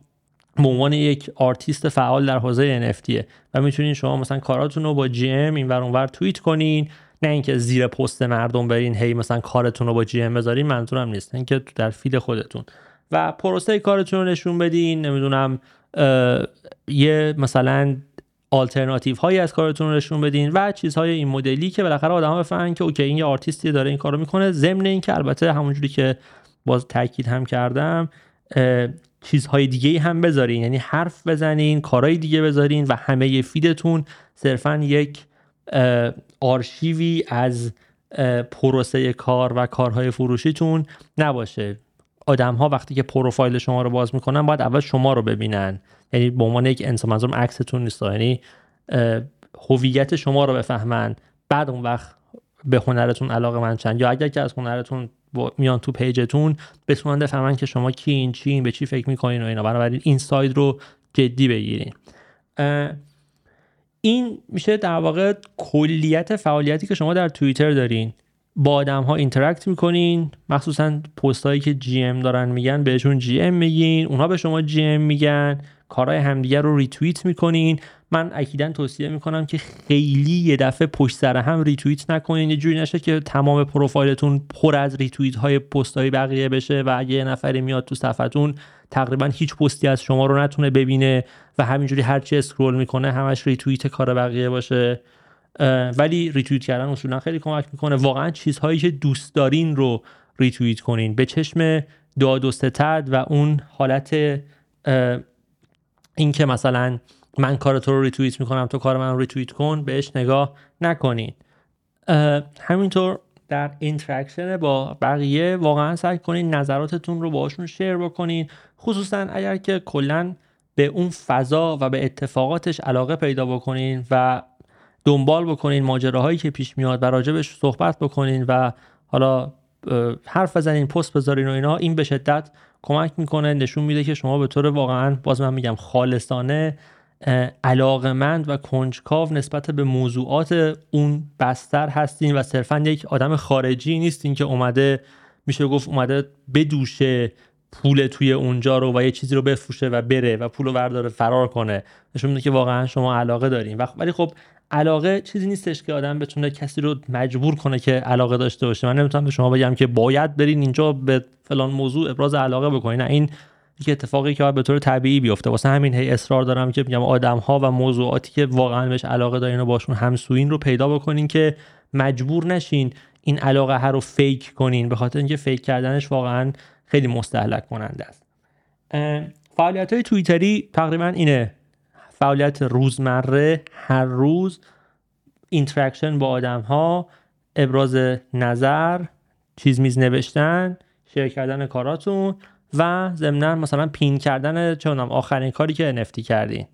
Speaker 1: به عنوان یک آرتیست فعال در حوزه NFT و می‌تونین شما مثلا کاراتون رو با GM این اونور توییت کنین. نه اینکه زیر پست مردم برین هی مثلا کارتون رو با GM بذارین منظورم نیست. اینکه در feed خودتون. و پروسه کارتون رو نشون بدین. نمی‌دونم یه مثلا آلترناتیو هایی از کارتون نشون بدین و چیزهای این مدلی که بالاخره آدما بفهمن که okay این یه آرتیستی داره این کارو می‌کنه. ضمن اینکه البته همونجوری که باز تاکید هم کردم چیزهای دیگه هم بذارین. یعنی حرف بزنین کارهای دیگه بذارین و همه feed تون صرفا یک آرشیوی از پروسه کار و کارهای فروشیتون نباشه. آدم ها وقتی که پروفایل شما رو باز می‌کنن باید اول شما رو ببینن. یعنی به عنوان یک انسان منظورم عکستون نیست یعنی هویت شما رو بفهمن. بعد اون وقت به هنرتون علاقه من چند. یا اگر که از هنرتون میان تو پیجتون بتونن بفهمن که شما کین چین به چی فکر می‌کنین و اینا. بنابراین این ساید رو جدی بگیرین. این میشه در واقع کلیت فعالیتی که شما در توییتر دارین. با آدم ها interact می‌کنین. مخصوصا پست هایی که GM دارن میگن بهشون GM میگین. اونها به شما GM میگن. کارهای همدیگه رو ریتوییت می‌کنین. من اکیدا توصیه می‌کنم که خیلی یه دفعه پشت سر هم ریتوییت نکنین. یه جوری نشه که تمام پروفایلتون پر از ریتوییت های پست های بقیه بشه و اگه یه نفری میاد تو صفحتون تقریبا هیچ پستی از شما رو نتونه ببینه و همینجوری هرچی scroll می‌کنه همش ریتوییت کار بقیه باشه. ولی ریتوییت کردن اصولا خیلی کمک می‌کنه. واقعا چیزهایی که دوست دارین رو ریتوییت کنین. به چشم داد و ستد و اون حالت اینکه مثلا من کار تو رو ریتوییت می‌کنم تو کار من رو ریتوییت کن بهش نگاه نکنین. همینطور در interaction با بقیه واقعا سعی کنین نظراتتون رو باشون share بکنین. خصوصا اگر که کلا به اون فضا و به اتفاقاتش علاقه پیدا بکنین و دنبال بکنین ماجراهایی که پیش میاد و راجبش صحبت بکنین و حالا حرف بزنین پست بذارین و اینا این به شدت کمک می‌کنه. نشون میده که شما به طور واقعا باز من میگم خالصانه علاقمند و کنجکاو نسبت به موضوعات اون بستر هستین و صرفا یک آدم خارجی نیستین که اومده میشه گفت اومده بدوشه پول توی اونجا رو و یه چیزی رو بفروشه و بره و پول رو ورداره فرار کنه. نشون میده که واقعا شما علاقه دارین. ولی خب علاقه چیزی نیستش که آدم بتونه کسی رو مجبور کنه که علاقه داشته باشه. من نمی‌تونم به شما بگم که باید برین اینجا به فلان موضوع ابراز علاقه بکنین. نه این یک اتفاقی که باید به طور طبیعی بیفته. واسه همین هی اصرار دارم که میگم آدم ها و موضوعاتی که واقعا بهش علاقه دارین و باشون همسوین رو پیدا بکنین که مجبور نشین این علاقه رو fake کنین. به خاطر اینکه fake کردنش واقعا خیلی مستهلک کننده است. فعالیت های توییتری تقریبا اینه. فعالیت روزمره هر روز interaction با آدم ها ابراز نظر چیز میز نوشتن share کردن کاراتون و ضمنا مثلا pin کردن چه آخرین کاری که NFT کردین.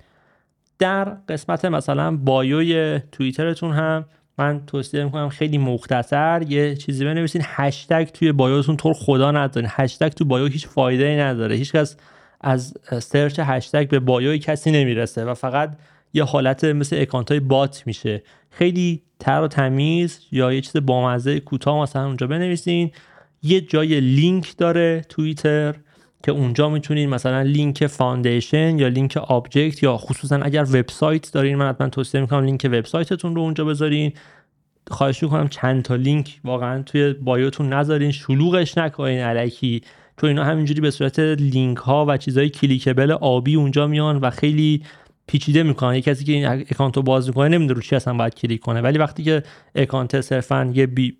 Speaker 1: در قسمت مثلا bio ی توییترتون هم من توصیه می‌کنم خیلی مختصر یه چیزی بنویسین hashtag توی bio تون تو رو خدا نذارین. hashtag تو bio هیچ فایده ای نداره. هیچکس از search hashtag به bio ی کسی نمی‌رسه و فقط یه حالت مثل account های bot میشه. خیلی تر و تمیز یا یه چیز بامزه کوتاه مثلا اونجا بنویسین. یه جای لینک داره توییتر که اونجا می‌تونین مثلا لینک فاندیشن یا لینک آبجکت یا خصوصا اگر وبسایت دارین من حتما توصیه می‌کنم link website تون رو اونجا بذارین. خواهش می‌کنم چند تا لینک واقعا توی bio تون نذارین. شلوغش نکنین الکی. چون اینا همینجوری به صورت لینک ها و چیزهای clickable آبی اونجا میان و خیلی پیچیده می‌کنن. یه کسی که این account رو باز می‌کنه نمی‌دونه رو چی اصلا باید کلیک کنه. ولی وقتی که account صرفا یه بی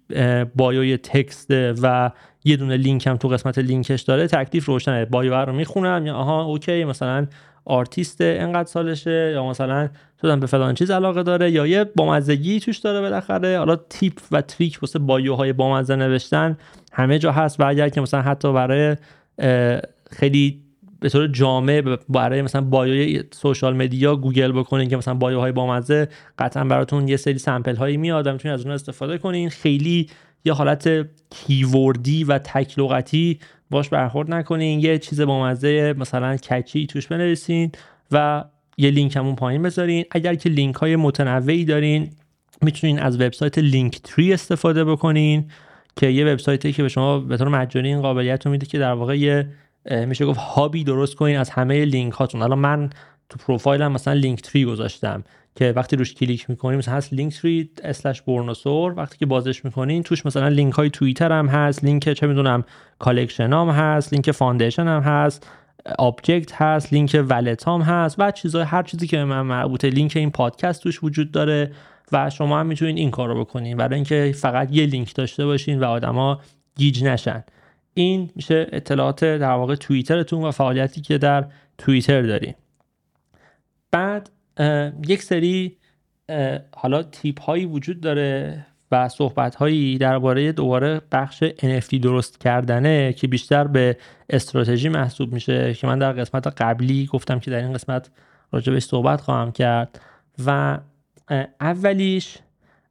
Speaker 1: bio ی text و یه دونه لینک هم تو قسمت لینکش داره تکلیف روشنه bio رو می‌خونم یا آها okay مثلا آرتیست انقدر سالشه یا مثلا شدن به فلان چیز علاقه داره یا یه بامزگی توش داره بالاخره. حالا tip و trick واسه bio های بامزه نوشتن همه جا هست و اگر که مثلا حتی برای خیلی به طور جامع برای مثلا bio ی social media گوگل بکنین که مثلا bio های بامزه قطعا براتون یه سری sample هایی میاد می‌تونین از اون استفاده کنین. خیلی یه حالت keyword ی و تک لغتی باش برخورد نکنین. یه چیز بامزه مثلا catchy توش بنویسین و یه لینک همون پایین بذارین. اگر که لینک های متنوعی دارین می‌تونین از وبسایت Linktree استفاده بکنین که یه وبسایتی که به شما به طور مجانی این قابلیت رو میده که در واقع یه میشه گفت hub ی درست کنین از همه لینک هاتون الان من تو پروفایلم مثلا Linktree گذاشتم. که وقتی روش کلیک می‌کنیم مثلا هست Linktree slash برنوسور وقتی که بازش می‌کنین توش مثلا لینک های توییتر هم هست. لینک چه می‌دونم collection هم هست. لینک Foundation هم هست. Objkt هست. لینک wallet هم هست. و چیزای هر چیزی که من مربوطه لینک این پادکست توش وجود داره و شما هم می‌تونید این کار رو بکنین. برای اینکه فقط یه لینک داشته باشین و آدما گیج نشن. این میشه اطلاعات در واقع توییترتون و فعالیتی که در توییتر دارین. بعد یک سری حالا تیپ هایی وجود داره و صحبت هایی درباره دوباره بخش NFT درست کردنه که بیشتر به استراتژی محسوب میشه که من در قسمت قبلی گفتم که در این قسمت راجبش صحبت خواهم کرد و اولیش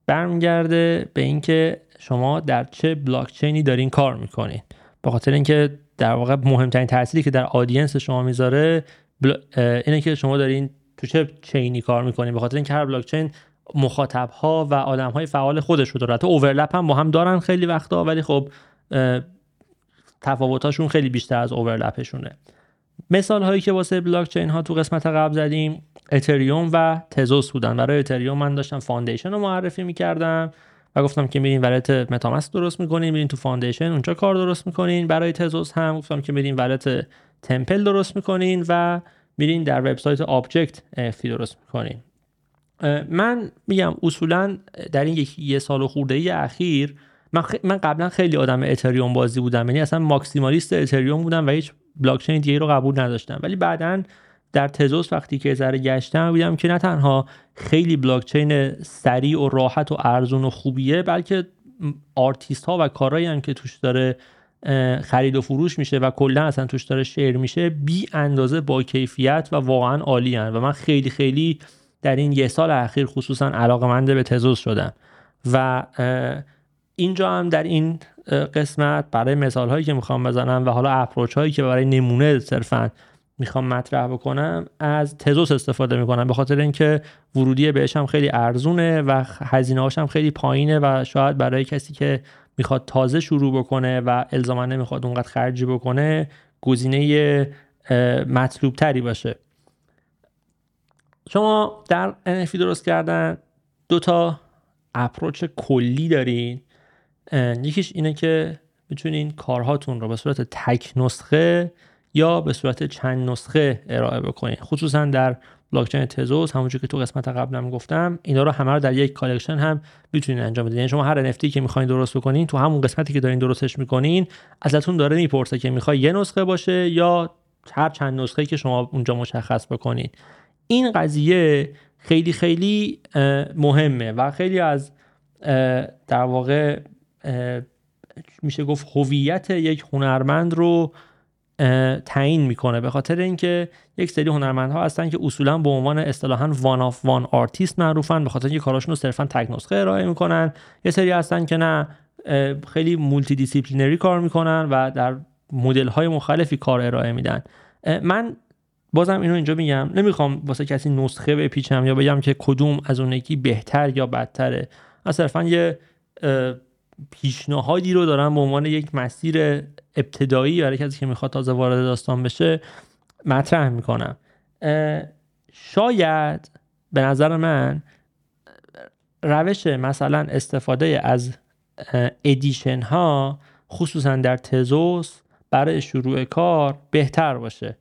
Speaker 1: برمیگرده به اینکه شما در چه بلاکچینی دارین کار می‌کنین. به خاطر اینکه در واقع مهمترین تأثیری که در audience شما می‌ذاره اینه که شما دارین تو چه chain ی کار می‌کنین به خاطر اینکه هر بلاکچین مخاطب ها و آدم های فعال خودش رو داره. تو overlap هم با هم دارن خیلی وقتا ولی خب تفاوتاشون خیلی بیشتر از overlap شونه مثال هایی که واسه بلاک چین ها تو قسمت قبل زدیم اتریوم و تزوس بودن. برای اتریوم من داشتم Foundation رو معرفی می‌کردم و گفتم که میرین wallet MetaMask درست می‌کنین میرین تو Foundation اونجا کار درست می‌کنین. برای تزوس هم گفتم که میرین wallet Temple درست می‌کنین و میرین در وبسایت Objkt NFT درست می‌کنین. من میگم اصولا در این یه سال خورده ای اخیر من, من قبلا خیلی آدم اتریوم بازی بودم یعنی اصلا maximalist اتریوم بودم و هیچ بلاکچین دیگه رو قبول نداشتم. ولی بعدا در تزوس وقتی که ذره گشتم دیدم که نه تنها خیلی بلاکچین سریع و راحت و ارزون و خوبیه بلکه آرتیست ها و کارهایی هم که توش داره خرید و فروش میشه و کلا اصلا توش داره share میشه بی اندازه با کیفیت و واقعا عالی هن. و من خیلی خیلی در این یه سال اخیر خصوصا علاقمند به تزوس شدم و اینجا هم در این قسمت برای مثال هایی که می‌خوام بزنم و حالا approach هایی که برای نمونه صرفا می‌خوام مطرح بکنم از تزوس استفاده می‌کنم به خاطر اینکه ورودی بهش هم خیلی ارزونه و هزینه هم خیلی پایینه و شاید برای کسی که می‌خواد تازه شروع بکنه و الزاما نمی‌خواد اونقدر خرجی بکنه گزینه مطلوب تری باشه. شما در NFT درست کردن دو تا اپروچ کلی دارین. یکیش اینه که می‌تونین کارهاتون رو به صورت تک نسخه یا به صورت چند نسخه ارائه بکنین. خصوصا در بلاکچین تزوس همونجور که تو قسمت قبلم گفتم اینا رو همه رو در یک collection هم می‌تونین انجام بدین. یعنی شما هر NFT که می‌خواین درست بکنین تو همون قسمتی که دارین درستش می‌کنین ازتون داره می‌پرسه که می‌خوای یه نسخه باشه یا هر چند نسخه که شما اونجا مشخص بکنین. این قضیه خیلی خیلی مهمه و خیلی از در واقع میشه گفت هویت یک هنرمند رو تعیین می‌کنه. به خاطر اینکه یک سری هنرمندها هستن که اصولا به عنوان اصطلاحا one of one artist معروفن به خاطر اینکه کاراشون رو صرفا تک نسخه ارائه می‌کنن. یه سری هستن که نه خیلی multidisciplinary کار می‌کنن و در مدل های مختلفی کار ارائه میدن. من بازم اینو اینجا میگم. نمی‌خوام واسه کسی نسخه بپیچم یا بگم که کدوم از اون یکی بهتر یا بدتره. من صرفا یه پیشنهادی رو دارم به عنوان یک مسیر ابتدایی برای کسی که می‌خواد تازه وارد داستان بشه مطرح می‌کنم. شاید به نظر من روش مثلا استفاده از ادیشن ها خصوصا در تزوس برای شروع کار بهتر باشه.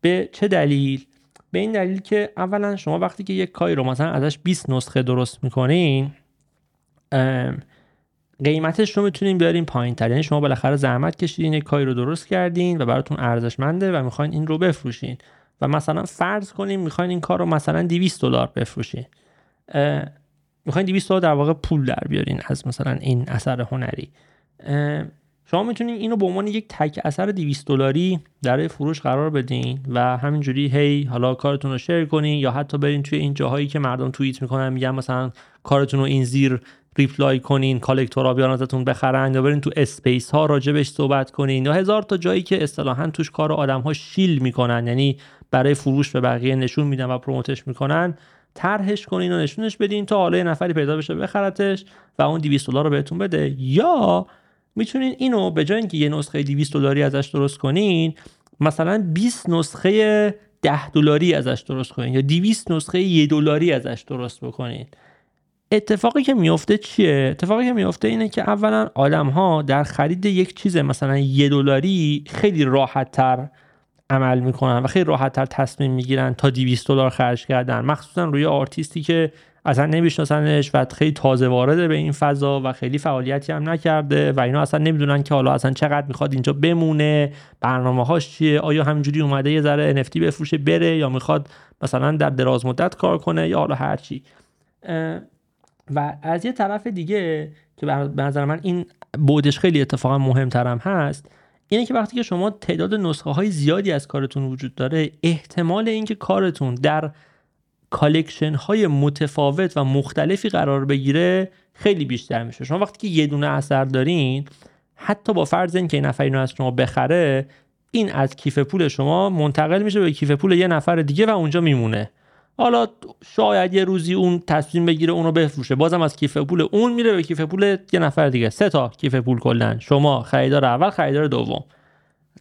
Speaker 1: به چه دلیل؟ به این دلیل که اولا شما وقتی که یک کاری رو مثلا ازش 20 نسخه درست می‌کنین قیمتش رو می‌تونین بیارین پایین تر. یعنی شما بالاخره زحمت کشیدین یک کاری رو درست کردین و براتون ارزشمنده و می‌خواین این رو بفروشین. و مثلا فرض کنیم می‌خواین این کار رو مثلا 200 دلار بفروشین. می‌خواین 200 دلار در واقع پول در بیارین از مثلا این اثر هنری. شما می‌تونید اینو به عنوان یک تک اثر 200 دلاری در فروش قرار بدین و همینجوری هی حالا کارتون رو شیر کنین یا حتی برین توی این جاهایی که مردم توییت می‌کنن میگن مثلا کارتون رو این زیر reply کنین collector ا بیان ازتون بخرن یا برین تو space ها راجبش صحبت کنین یا هزار تا جایی که اصطلاحا توش کار آدم ها shill می‌کنن یعنی برای فروش به بقیه نشون میدن و promote ش می‌کنن طرحش کنین و نشونش بدین تا حالا نفری پیدا بشه بخرتش و اون 200 دلار رو بهتون بده. یا می‌تونین اینو به جای اینکه یه نسخه 200 دلاری ازش درست کنین مثلا 20 نسخه 10 دلاری ازش درست کنین یا 200 نسخه 1 دلاری ازش درست بکنین. اتفاقی که میفته چیه؟ اتفاقی که میفته اینه که اولا آدم ها در خرید یک چیز مثلا یه دلاری خیلی راحت تر عمل می‌کنن و خیلی راحت تر تصمیم می‌گیرن تا 200 دلار خرج کردن. مخصوصا روی آرتیستی که اصلا نمیشناسنش و خیلی تازه وارده به این فضا و خیلی فعالیتی هم نکرده و اینا اصلا نمی‌دونن که حالا اصلا چقدر می‌خواد اینجا بمونه برنامه هاش چیه آیا همینجوری اومده یه ذره NFT بفروشه بره یا می‌خواد مثلا در دراز مدت کار کنه یا حالا هرچی و از یه طرف دیگه که به نظر من این بودش خیلی اتفاقا مهمترم هست اینه که وقتی که شما تعداد نسخه های زیادی از کارتون وجود داره احتمال اینکه کارتون در collection های متفاوت و مختلفی قرار بگیره خیلی بیشتر میشه. شما وقتی که یه دونه اثر دارین حتی با فرض اینکه این نفر اینو از شما بخره این از کیف پول شما منتقل میشه به کیف پول یه نفر دیگه و اونجا میمونه. حالا شاید یه روزی اون تصمیم بگیره اونو بفروشه. بازم از کیف پول اون میره به کیف پول یه نفر دیگه. سه تا کیف پول کلا. شما خریدار اول خریدار دوم.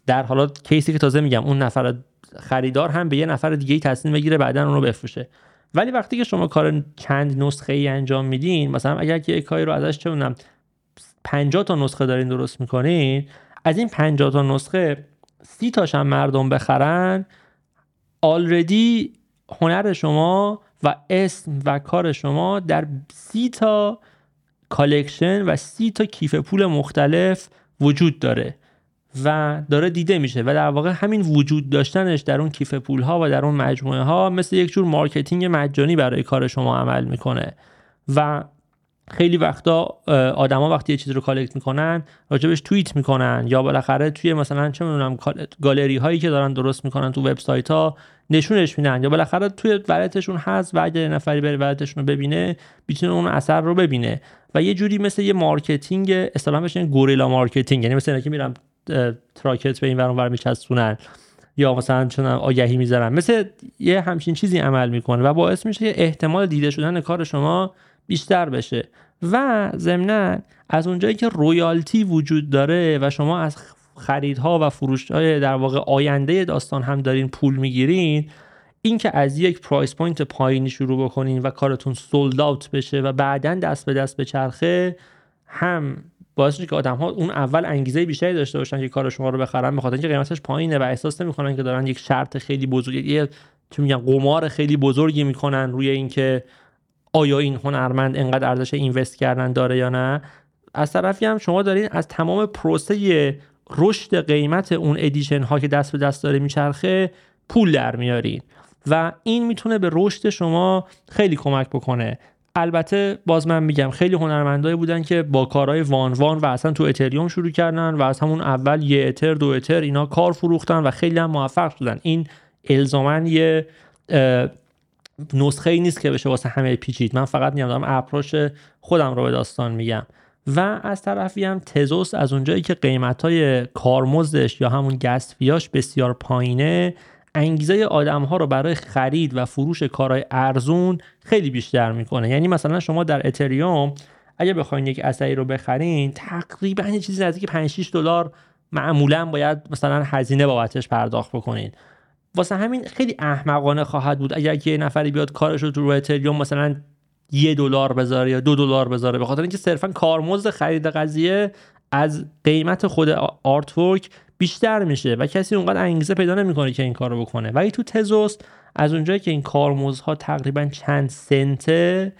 Speaker 1: در حالا کیسی که تازه میگم اون نفر خریدار هم به یه نفر دیگه تصمیم بگیره بعدا اونو بفروشه. ولی وقتی که شما کار چند نسخه ای انجام میدین مثلا اگر که کاری رو ازش چه می‌دونم 50 تا نسخه دارین درست می‌کنین از این 50 تا نسخه سی تاش هم مردم بخرن already هنر شما و اسم و کار شما در سی تا collection و سی تا کیف پول مختلف وجود داره و داره دیده میشه و در واقع همین وجود داشتنش در اون کیف پول ها و در اون مجموعه ها مثل یک جور marketing مجانی برای کار شما عمل می‌کنه. و خیلی وقتا آدما وقتی یه چیزی رو collect می‌کنن راجبش توییت می‌کنن یا بالاخره توی مثلا چه می‌دونم گالری هایی که دارن درست می‌کنن تو وبسایت ها نشونش میدن یا بالاخره توی wallet شون هست و اگه نفری بره wallet شون رو ببینه می‌تونه اون اثر رو ببینه. و یه جوری مثل یه marketing اصطلاحا بهش guerrilla marketing یعنی مثلا که میرم تراکت به این ور اونور میچسبونن یا مثلا چون آگهی می‌ذارن. مثل یه همچین چیزی عمل می‌کنه و باعث میشه که احتمال دیده شدن کار شما بیشتر بشه. و ضمنا از اونجایی که royalty وجود داره و شما از خریدها و فروشهای در واقع آینده داستان هم دارین پول می‌گیرین این که از یک price point پایینی شروع بکنین و کارتون sold out بشه و بعدا دست به دست بچرخه هم باعث میشه که آدم ها اون اول انگیزه بیشتری داشته باشن که کار شما رو بخرن به خاطر اینکه قیمتش پایینه و احساس نمی‌کنن که دارن یک شرط خیلی بزرگی یه چه میگن قمار خیلی بزرگی می‌کنن روی اینکه آیا این هنرمند انقدر ارزش اینوست کردن داره یا نه؟ از طرفی هم شما دارین از تمام پروسه رشد قیمت اون ادیشن ها که دست به دست داره میچرخه پول در میارین. و این می‌تونه به رشد شما خیلی کمک بکنه. البته باز من میگم خیلی هنرمندایی بودن که با کارهای وان وان و اصلا تو اتریوم شروع کردن و از همون اول یه اتر دو اتر اینا کار فروختن و خیلی هم موفق شدن. این الزاما یه نسخه ای نیست که بشه واسه همه پیچید. من فقط میام دارم اپروش خودم رو به داستان میگم. و از طرفی هم تزوس از اونجایی که قیمت های کارمزدش یا همون گست بسیار پایینه انگیزه آدم ها رو برای خرید و فروش کارهای ارزون خیلی بیشتر می‌کنه. یعنی مثلا شما در اتریوم اگه بخواین یک اثری رو بخرین تقریبا یه چیزی نزدیک 5 6 دلار معمولا باید مثلا هزینه بابتش پرداخت بکنین. واسه همین خیلی احمقانه خواهد بود اگر یه نفری بیاد کارش رو رو اتریوم مثلا یه دلار بذاره یا دو دلار بذاره به خاطر اینکه صرفا کارمزد خرید قضیه از قیمت خود آرت بیشتر میشه و کسی اونقدر انگیزه پیدا نمی‌کنه که این کار رو بکنه. ولی تو تزوس از اونجایی که این کارمزدها تقریبا چند سنته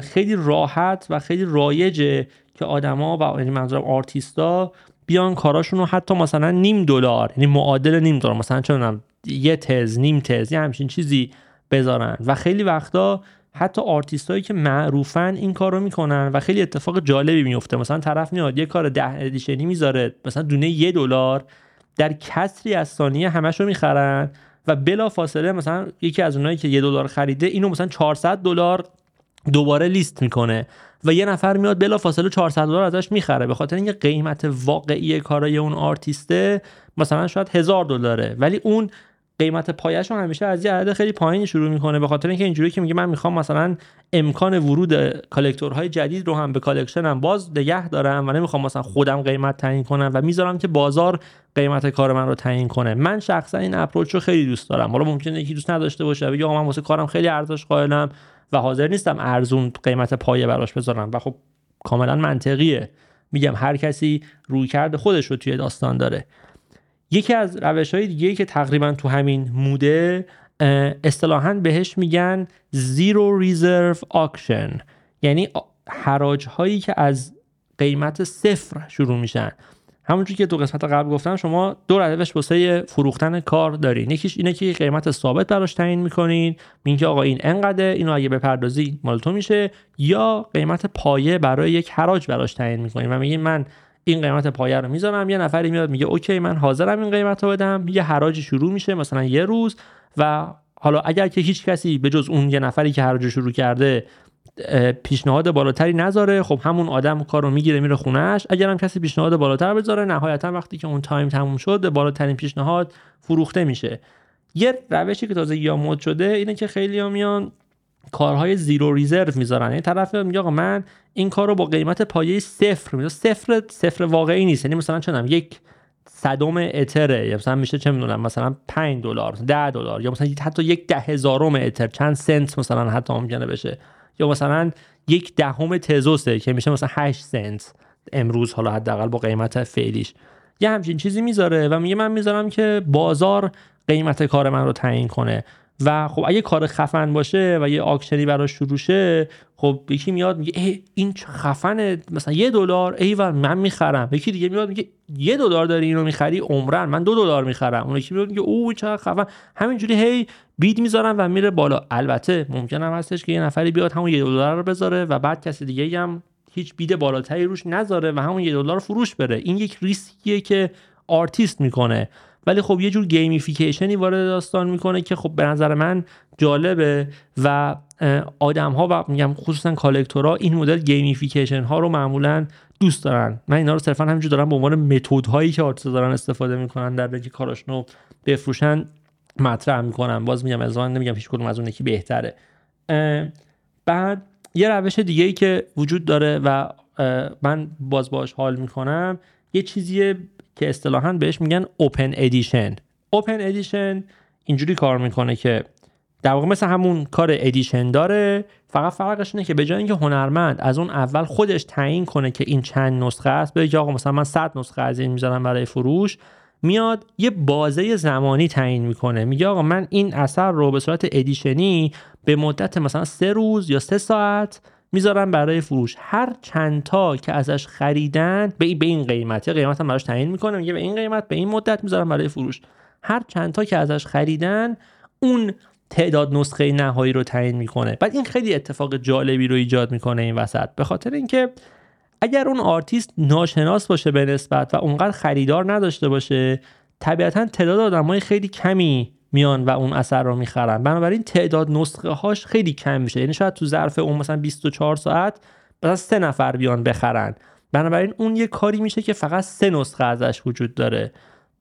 Speaker 1: خیلی راحت و خیلی رایجه که آدما و یعنی منظورم آرتیستا بیان کاراشون رو حتی مثلا نیم دلار یعنی معادل نیم دلار مثلا چون یه تز نیم تز یه همچین چیزی بذارن. و خیلی وقتا حتی آرتیست هایی که معروفن این کار رو می‌کنن و خیلی اتفاق جالبی میفته مثلا طرف میاد یه کار ده edition ی می‌ذاره مثلا دونه یه دلار در کسری از ثانیه همش رو می‌خرن و بلا فاصله مثلا یکی از اونایی که یه دلار خریده اینو مثلا 400 دلار دوباره لیست می‌کنه و یه نفر میاد بلا فاصله 400 دلار ازش می‌خره. به خاطر اینکه قیمت واقعی کارای اون آرتیسته مثلا شاید هزار دلاره. ولی اون قیمت پایش رو همیشه از یه عدد خیلی پایینی شروع می‌کنه به خاطر اینکه اینجوری که میگه من می‌خوام مثلا امکان ورود collector های جدید رو هم به collection م باز نگه دارم و نمی‌خوام مثلا خودم قیمت تعیین کنم و می‌ذارم که بازار قیمت کار من رو تعیین کنه. من شخصا این approach رو خیلی دوست دارم. حالا ممکنه یکی دوست نداشته باشه بگه من واسه کارم خیلی ارزش قائلم و حاضر نیستم ارزون قیمت پایه براش بذارم. و خب کاملا منطقیه. میگم هر کسی روی کرده خودش رو توی داستان داره. یکی از روش های دیگه که تقریبا تو همین موده اصطلاحا بهش میگن زیرو ریزرو آکشن یعنی حراج هایی که از قیمت صفر شروع میشن. همونجوری که دو قسمت قبل گفتم شما دو روش واسه فروختن کار دارین. یکیش اینه که قیمت ثابت براش تعیین می‌کنین. میگین که آقا این انقدر اینو اگه بپردازی مال تو میشه. یا قیمت پایه برای یک حراج براش تعیین می‌کنین. و میگین من این قیمت پایه رو می‌ذارم. یه نفری میاد میگه okay من حاضرم این قیمت رو بدم. یه حراجی شروع میشه مثلا یه روز و حالا اگر که هیچ کسی به جز اون یه نفری که حراج شروع کرده پیشنهاد بالاتری نذاره خب همون آدم کار رو می‌گیره میره خونه‌ش اگر هم کسی پیشنهاد بالاتر بذاره نهایتا وقتی که اون time تموم شد بالاترین پیشنهاد فروخته میشه. یه روشی که تازه یا مد شده اینه که خیلی ها میان کارهای زیرو ریزرو می‌ذارن. این طرف میگه آقا من این کار رو با قیمت پایه صفر می‌ذارم. صفر صفر واقعی نیست. یعنی مثلا چنم یک صدم اتره یا مثلا میشه چه می‌دونم مثلا 5 دلار 10 دلار یا مثلا حتی یک ده هزارم اتر چند سنت مثلا حتی ممکنه بشه. یا مثلا یک دهم تزوسه که میشه مثلا 8 سنت امروز حالا حداقل با قیمت فعلیش. یه همچین چیزی می‌ذاره و میگه من می‌ذارم که بازار قیمت کار من رو تعیین کنه. و خب اگه کار خفن باشه و یه آکشنی براش شروع شه خب یکی میاد میگه ای این خفنه مثلا یه دلار؟ ای و من می‌خرم. یکی دیگه میاد میگه یه دلار داری اینو می‌خری؟ عمرن من دو دلار می‌خرم. اون یکی میاد میگه او چه خفن. همینجوری هی بید می‌ذارن و میره بالا. البته ممکن هم هستش که یه نفری بیاد همون یه دلار رو بذاره و بعد کسی دیگه هم هیچ bid بالاتری روش نذاره و همون یه دلار فروش بره. این یک ریسکیه که آرتیست می‌کنه. ولی خب یه جور gamification ی وارد داستان می‌کنه که خب به نظر من جالبه و آدم ها و میگم خصوصا collector ها این مدل gamification ها رو معمولا دوست دارن. من اینا رو صرفا همینجور دارم به عنوان متد هایی که آرتیست دارن استفاده می‌کنن در اینکه کاراشونو بفروشن مطرح می‌کنم. باز میگم از نمیگم هیچ کدوم از اون یکی بهتره. بعد یه روش دیگه ای که وجود داره و من باز باش حال می‌کنم یه چیزی که اصطلاحا بهش میگن اوپن ادیشن اوپن ادیشن اینجوری کار می‌کنه که در واقع مثل همون کار ادیشن داره. فقط فرقش اینه که به جای اینکه هنرمند از اون اول خودش تعیین کنه که این چند نسخه است بگه آقا مثلا من 100 نسخه از این می‌ذارم برای فروش میاد یه بازه زمانی تعیین می‌کنه. میگه آقا من این اثر رو به صورت edition ی به مدت مثلا سه روز یا سه ساعت می‌ذارم برای فروش. هر چند تا که ازش خریدن به این قیمت. یا قیمت هم براش تعیین می‌کنه میگه به این قیمت به این مدت می‌ذارم برای فروش. هر چند تا که ازش خریدن اون تعداد نسخه نهایی رو تعیین می‌کنه. بعد این خیلی اتفاق جالبی رو ایجاد می‌کنه این وسط. به خاطر اینکه اگر اون آرتیست ناشناس باشه به نسبت و اونقدر خریدار نداشته باشه طبیعتا تعداد آدمای خیلی کمی میان و اون اثر رو می‌خرن. بنابراین تعداد نسخه هاش خیلی کم میشه. یعنی شاید تو ظرف اون مثلا 24 ساعت مثلا سه نفر بیان بخرن. بنابراین اون یه کاری میشه که فقط سه نسخه ازش وجود داره.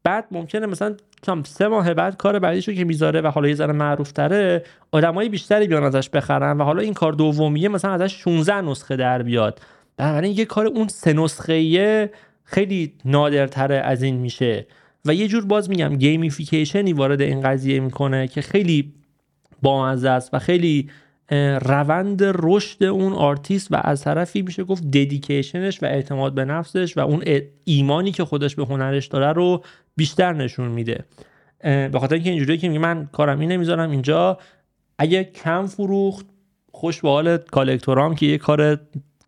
Speaker 1: بعد ممکنه مثلا کم سه ماه بعد کار بعدیشو که می‌ذاره و حالا یه ذره معروف تره آدمای بیشتری بیان ازش بخرن و حالا این کار دومیه مثلا ازش 16 نسخه در بیاد. بنابراین یه کار اون سه نسخه خیلی نادرتره از این میشه. و یه جور باز میگم gamification ی وارد این قضیه می‌کنه که خیلی بامزه است و خیلی روند رشد اون آرتیست و از طرفی میشه گفت dedication ش و اعتماد به نفسش و اون ایمانی که خودش به هنرش داره رو بیشتر نشون میده. به خاطر اینکه اینجوری که میگه من کارم اینه می‌ذارم اینجا. اگه کم فروخت خوش به حال collector ام که یه کار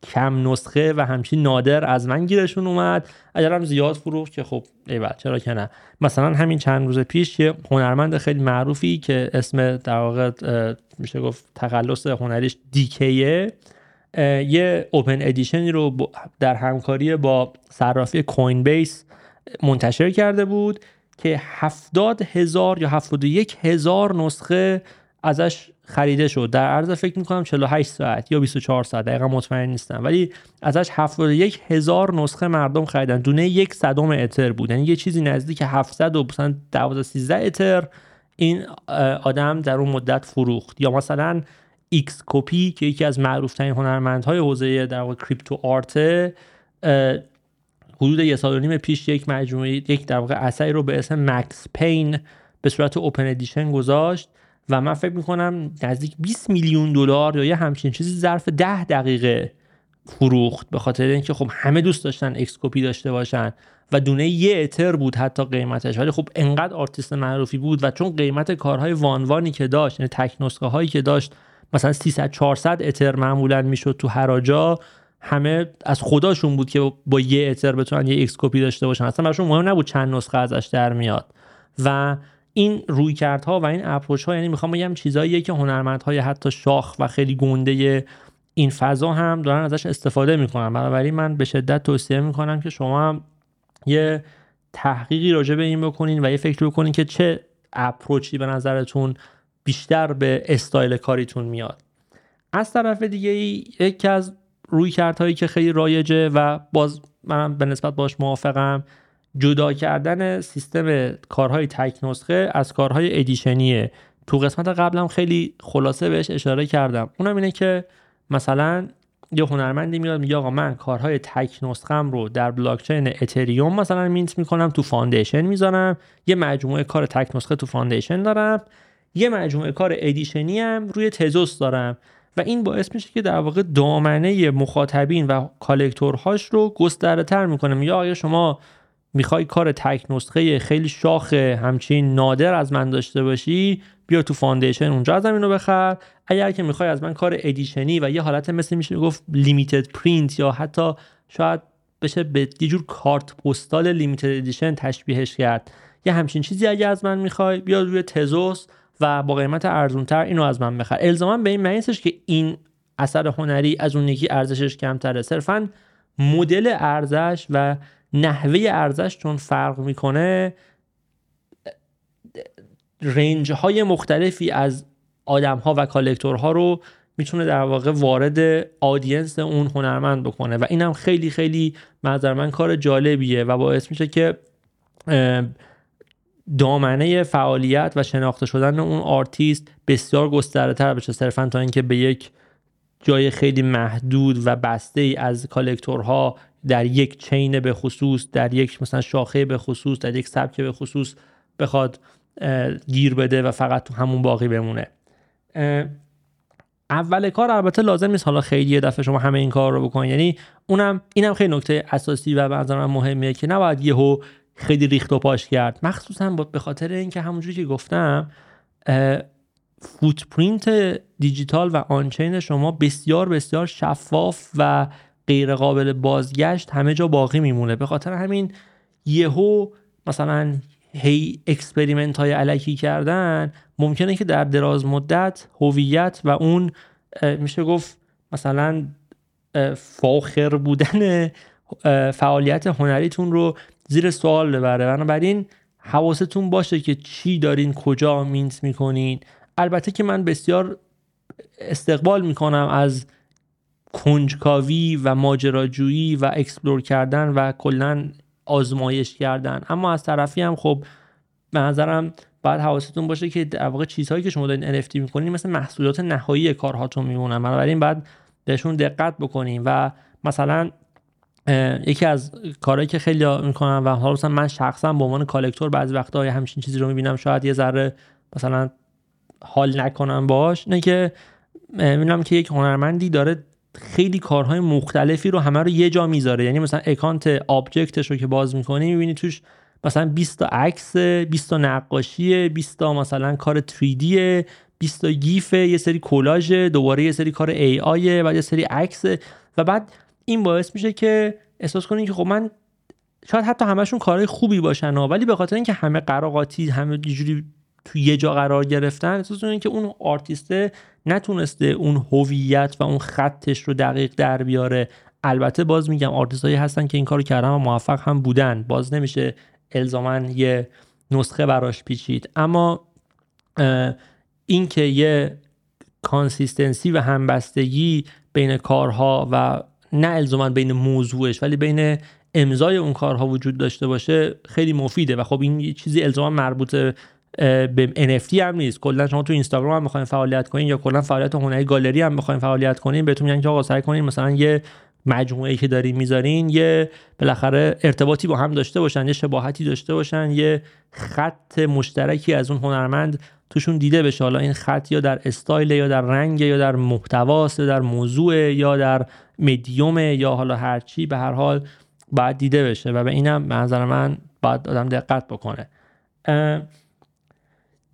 Speaker 1: کم نسخه و همچین نادر از من گیرشون اومد. اگرم زیاد فروخت که خب ای چرا که نه. مثلا همین چند روز پیش یه هنرمند خیلی معروفی که اسم در واقع میشه گفت تخلص هنریش دیکیه یه اوپن ادیشنی رو در همکاری با صرافی کوین بیس منتشر کرده بود که هفتاد هزار یا هفتاد یک هزار نسخه ازش خریده شد. در عرض فکر می‌کنم 48 ساعت یا 24 ساعت دقیقا مطمئن نیستم. ولی ازش 71 هزار نسخه مردم خریدن. دونه یک صدم اتر بود. یعنی یه چیزی نزدیک 700 و مثلا 12 13 اتر این آدم در اون مدت فروخت. یا مثلا XCOPY که یکی از معروف ترین هنرمندهای حوزه در واقع crypto art حدود یه سال و نیم پیش یک مجموعه یک در واقع اثری رو به اسم Max Pain به صورت open edition گذاشت. و من فکر می‌کنم نزدیک 20 میلیون دلار یا یه همچین چیزی ظرف 10 دقیقه فروخت به خاطر اینکه خب همه دوست داشتن XCOPY داشته باشن و دونه یه اتر بود حتی قیمتش. ولی خب انقدر آرتیست معروفی بود و چون قیمت کارهای وانوانی که داشت یعنی تک نسخه هایی که داشت مثلا 300 400 اتر معمولا می‌شد تو هر جا همه از خداشون بود که با یه اتر بتونن یه XCOPY داشته باشن. اصلا براشون مهم نبود چند نسخه ازش در میاد. و این رویکردها و این approach ها یعنی می‌خوام بگم چیزاییه که هنرمندهای حتی شاخ و خیلی گنده این فضا هم دارن ازش استفاده می‌کنن. بنابراین من به شدت توصیه می‌کنم که شما هم یه تحقیقی راجع به این بکنین و یه فکر بکنین که چه اپروچی به نظرتون بیشتر به استایل کاریتون میاد. از طرف دیگه یکی از روی کردهایی که خیلی رایجه و باز منم به نسبت باش موافقم جدا کردن سیستم کارهای تک نسخه از کارهای ادیشنیه. تو قسمت قبلم خیلی خلاصه بهش اشاره کردم. اونم اینه که مثلا یه هنرمندی میاد میگه آقا من کارهای تک نسخم رو در بلاکچین اتریوم مثلا mint می‌کنم تو Foundation می‌ذارم. یه مجموعه کار تک نسخه تو Foundation دارم. یه مجموعه کار edition ی هم روی تزوس دارم. و این باعث میشه که در واقع دامنه مخاطبین و collector هاش رو گسترده تر می‌کنه. یا آیا شما می‌خوای کار تک نسخه خیلی شاخ همچین نادر از من داشته باشی بیا تو Foundation اونجا ازم اینو بخر. اگر که می‌خوای از من کار edition ی و یه حالت مثل میشه گفت limited print یا حتی شاید بشه به یه جور کارت پستال limited edition تشبیهش کرد. یه همچین چیزی اگه از من می‌خوای بیا روی تزوس و با قیمت ارزونتر اینو از من بخر. الزاما به این معنی که این اثر هنری از اون یکی ارزشش کمتره. صرفا مدل ارزش و نحوه ارزش چون فرق می‌کنه رنج های مختلفی از آدم ها و collector ها رو می‌تونه در واقع وارد audience اون هنرمند بکنه و اینم خیلی خیلی به نظر من کار جالبیه و باعث میشه که دامنه فعالیت و شناخته شدن اون آرتیست بسیار گسترده تر بشه. صرفا تا اینکه به یک جای خیلی محدود و بسته ای از collector ها در یک chain به خصوص در یک مثلا شاخه به خصوص در یک سبک به خصوص بخواد گیر بده و فقط تو همون باقی بمونه. اول کار البته لازم نیست. حالا خیلی یه دفعه شما همه این کار رو بکنید یعنی اونم اینم خیلی نکته اساسی و به من مهمه که نباید یهو خیلی ریخت و پاش کرد. مخصوصا به خاطر اینکه همونجوری که گفتم فوتپرینت دیجیتال و آنچین شما بسیار بسیار شفاف و غیر قابل بازگشت همه جا باقی میمونه. به خاطر همین یهو مثلا هی experiment های الکی کردن ممکنه که در دراز مدت هویت و اون میشه گفت مثلا فاخر بودن فعالیت هنریتون رو زیر سوال ببره. بنابراین حواستون باشه که چی دارین کجا mint می‌کنین. البته که من بسیار استقبال می‌کنم از کنجکاوی و ماجراجویی و explore کردن و کلا آزمایش کردن. اما از طرفی هم خب به نظرم باید حواستون باشه که در واقع چیزهایی که شما دارین NFT می‌کنین مثل محصولات نهایی کارهاتون میمونن. بنابراین باید بهشون دقت بکنین و مثلا یکی از کارهایی که خیلی می‌کنم و حالا مثلا من شخصا به عنوان کالکتور بعضی وقتا همچین چیزی رو می‌بینم شاید یه ذره مثلا حال نکنم باش نه که می‌بینم که یک هنرمندی داره خیلی کارهای مختلفی رو همه رو یه جا می‌ذاره. یعنی مثلا اکانت Objkt ش رو که باز می‌کنی می‌بینی توش مثلا 20 تا عکس 20 تا نقاشی 20 تا مثلا کار 3D 20 تا GIF یه سری کلاژ دوباره یه سری کار AI بعد یه سری عکس و بعد این باعث میشه که احساس کنین که خب من شاید حتی همشون کارهای خوبی باشن ولی به خاطر اینکه همه قر و قاتی همه جوری تو یه جا قرار گرفتن احساس که اون آرتیسته نتونسته اون هویت و اون خطش رو دقیق در بیاره. البته باز میگم آرتیست هایی هستن که این کارو کردن و موفق هم بودن. باز نمیشه الزاما یه نسخه براش پیچید. اما این که یه consistency و همبستگی بین کارها و نه الزاما بین موضوعش ولی بین امضای اون کارها وجود داشته باشه خیلی مفیده. و خب این چیزی الزاما مربوط به NFT هم نیست. کلا شما تو اینستاگرام هم می‌خواین فعالیت کنین یا کلا فعالیت هنری گالری هم می‌خواین فعالیت کنین بهتون میگن که آقا سعی کنین مثلا یه مجموعه که دارین می‌ذارین یه بالاخره ارتباطی با هم داشته باشن یه شباهتی داشته باشن یه خط مشترکی از اون هنرمند توشون دیده بشه. حالا این خط یا در استایل یا در رنگ یا در محتواست یا در موضوع یا در مدیوم یا حالا هرچی به هر حال باید دیده بشه و به اینم منظر من باید آدم دقت بکنه.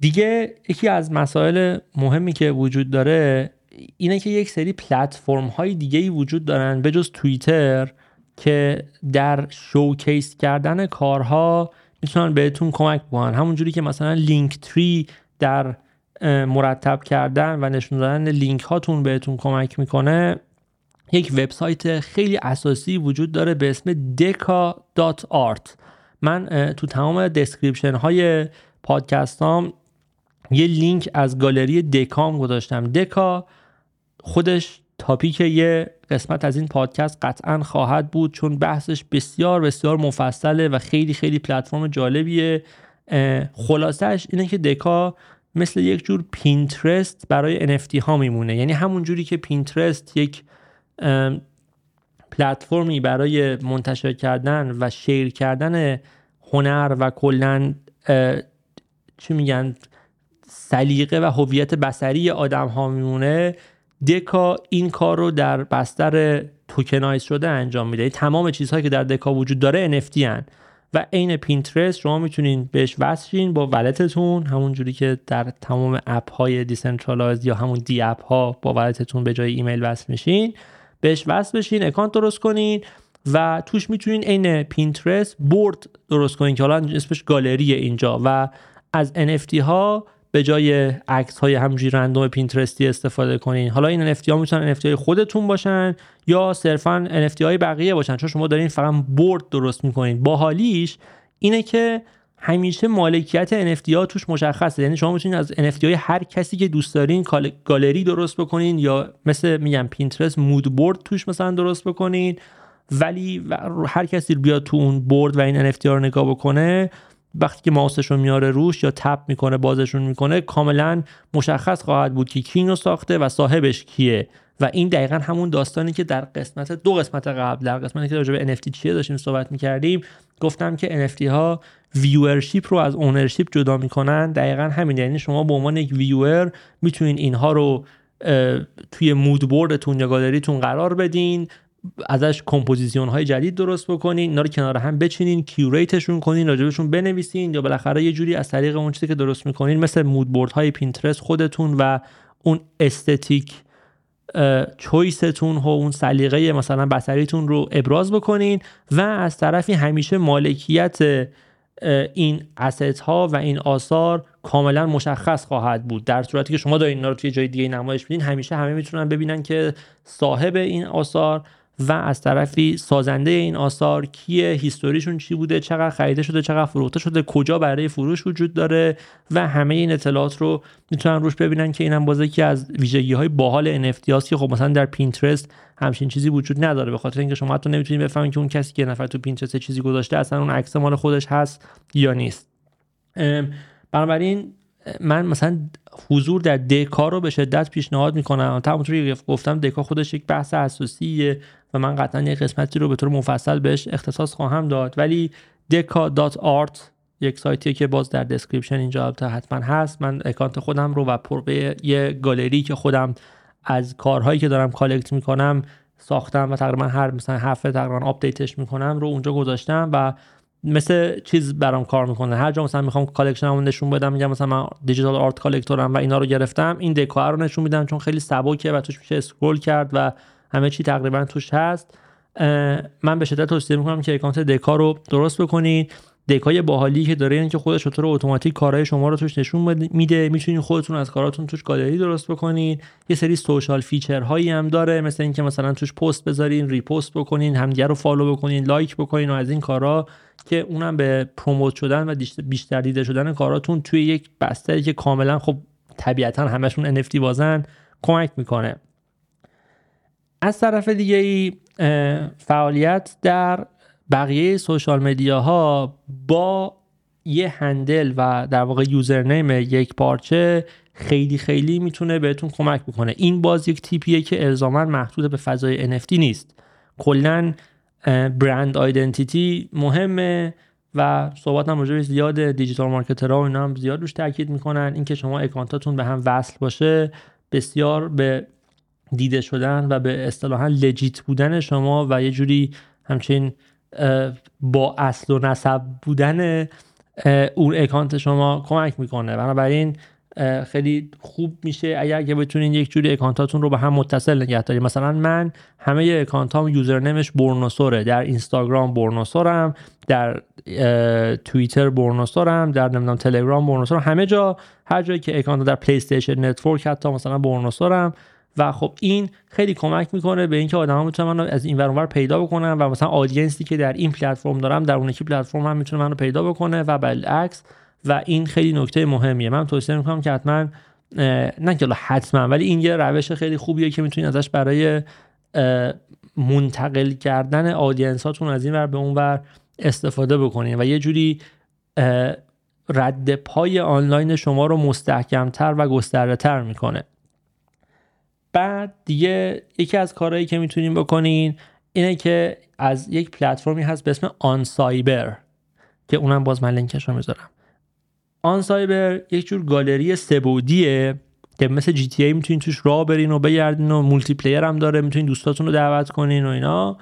Speaker 1: دیگه یکی از مسائل مهمی که وجود داره اینه که یک سری پلتفرم های دیگه ای وجود دارن به جز توییتر که در شوکیس کردن کارها می‌تونن بهتون کمک بکنن. همونجوری که مثلا لینک تری در مرتب کردن و نشون دادن لینک هاتون بهتون کمک می‌کنه یک وبسایت خیلی اساسی وجود داره به اسم deca.art من تو تمام description های پادکستام یه لینک از گالری دکام گذاشتم. دکا خودش topic یه قسمت از این پادکست قطعا خواهد بود چون بحثش بسیار بسیار مفصله و خیلی خیلی پلتفرم جالبیه. خلاصش اینه که دکا مثل یک جور پینترست برای NFT ها میمونه. یعنی همون جوری که پینترست یک پلتفرمی برای منتشر کردن و share کردن هنر و کلا چی میگن؟ سلیقه و هویت یه سری آدم ها میمونه دکا این کار رو در بستر tokenize شده انجام میده. تمام چیزهایی که در دکا وجود داره NFT هن. و عین پینترست شما می‌تونین بهش وصل با wallet تون همون جوری که در تمام اپ های decentralize یا همون dApp ها با wallet تون به جای ایمیل وصل میشین. بهش وصل بشین اکانت درست کنین و توش می‌تونین عین پینترست board درست کنین که حالا اسمش گالری اینجا. و از NFT ها به جای عکس های همینجوری random پینترستی استفاده کنین. حالا این NFT ها می‌تونن NFT خودتون باشن یا صرفا NFT های بقیه باشن. چون شما دارین فقط board درست می‌کنین. باحالیش اینه که همیشه مالکیت NFT ها توش مشخصه. یعنی شما می‌تونید از NFT های هر کسی که دوست دارین گالری درست بکنین یا مثل میگم پینترست mood board توش مثلا درست بکنین. ولی هر کسی بیاد تو اون board و این NFT ها رو نگاه بکنه وقتی که رو میاره روش یا tap می‌کنه بازشون می‌کنه کاملا مشخص خواهد بود که کی رو ساخته و صاحبش کیه. و این دقیقا همون داستانی که در قسمت دو قسمت قبل در قسمتی که راجع به NFT چیه داشتیم صحبت می‌کردیم گفتم که NFT ها viewership رو از ownership جدا می‌کنن. دقیقا همین یعنی شما به عنوان یک viewer می‌تونین اینها رو توی mood board تون یا گالریتون قرار بدین. ازش کمپوزیسیون های جدید درست بکنین اینا رو کنار هم بچینین curate شون کنین راجبشون بنویسین یا بالاخره یه جوری از طریق اون چیزی که درست می‌کنین مثل mood های پینترست خودتون و اون aesthetic choice تون و اون سلیقه مثلا بصریتون رو ابراز بکنین و از طرفی همیشه مالکیت این asset ها و این آثار کاملا مشخص خواهد بود. در صورتی که شما دارین اینا رو توی جای دیگه نمایش میدین همیشه همه می‌تونن ببینن که صاحب این آثار و از طرفی سازنده این آثار کیه history شون چی بوده چقدر خریده شده چقدر فروخته شده کجا برای فروش وجود داره و همه این اطلاعات رو می‌تونن روش ببینن که اینم باز یکی از ویژگی های باحال NFT هاست که خب مثلا در پینترست همچین چیزی وجود نداره. به خاطر اینکه شما حتی نمی‌تونید بفهمید که اون کسی که نفر تو پینترست چیزی گذاشته اصلا اون عکس مال خودش هست یا نیست. بنابراین من مثلا حضور در دکا رو به شدت پیشنهاد می‌کنم. همونطوری گفتم دکا خودش یک بحث اساسیه و من قطعا یک قسمتی رو به طور مفصل بهش اختصاص خواهم داد. ولی deca.art یک سایتیه که باز در دسکریپشن اینجا حتما هست. من اکانت خودم رو و پر به یه گالری که خودم از کارهایی که دارم collect می‌کنم ساختم و تقریبا هر مثلا هفته تقریبا آپدیتش می‌کنم رو اونجا گذاشتم و مثل چیز برام کار می‌کنه. هر جا مثلا می‌خوام collection مو نشون بدم میگم مثلا من digital art collector م و اینا رو گرفتم این دکا رو نشون میدم چون خیلی سبکه و توش میشه scroll کرد و همه چی تقریبا توش هست. من به شدت توصیه می‌کنم که اکانت دکا رو درست بکنید. دکای باحالی که داره این که خودش طور اتوماتیک کارهای شما رو توش نشون میده. می‌تونید خودتون از کاراتون توش گالری درست بکنید یه سری social feature هایی هم داره مثل اینکه مثلا توش پست بذارین repost بکنین همدیگه رو follow بکنین لایک بکنین و از این کارا که اونم به پروموت شدن و بیشتر دیده شدن کاراتون توی یک بستری که کاملا خب طبیعتا همشون NFT بازن کمک می‌کنه. از طرف دیگه ای فعالیت در بقیه سوشال مدیاها با یه هندل و در واقع یوزرنیم یک پارچه خیلی خیلی می‌تونه بهتون کمک بکنه. این باز یک تیپیه که الزاما محدود به فضای NFT نیست. کلا brand identity مهمه و صحبت هم راجع زیاد digital marketer ها و اینا هم زیاد روش تاکید می‌کنن. اینکه شما account اتون به هم وصل باشه بسیار به دیده شدن و به اصطلاحا legit بودن شما و یه جوری همچنین با اصل و نسب بودن اون account شما کمک می‌کنه. بنابراین خیلی خوب میشه اگر که بتونین یک جوری account اتون رو به هم متصل نگه دارید مثلا من همه account ام username ش برنوسوره در اینستاگرام برنوسورم در توییتر برنوسورم در نمی‌دونم تلگرام برنوسورم همه جا هر جایی که account در پلی استیشن نتورک حتی مثلا برنوسورم و خب این خیلی کمک می‌کنه به اینکه آدما می‌تونن از این ور پیدا بکنن و مثلا audience ی که در این پلتفرم دارم در اون یکی پلتفرم هم می‌تونه منو پیدا بکنه و بالعکس و این خیلی نکته مهمیه. من توصیه می‌کنم که حتما نه که حتما ولی این یه روش خیلی خوبیه که می‌تونید ازش برای منتقل کردن آدینس هاتون از این ور به اون ور استفاده بکنید و یه جوری رد پای آنلاین شما رو مستحکمتر و گسترده تر می‌کنه. بعد دیگه یکی از کارهایی که می‌تونین بکنین اینه که از یک پلتفرمی هست به اسم آن سایبر که اونم باز من لینکش رو می‌ذارم. OnCyber یک جور گالری سه‌بعدیه که مثل جی تی ای می‌تونین توش راه برین و بگردین و multiplayer هم داره می‌تونین دوستاتون رو دعوت کنین و اینا.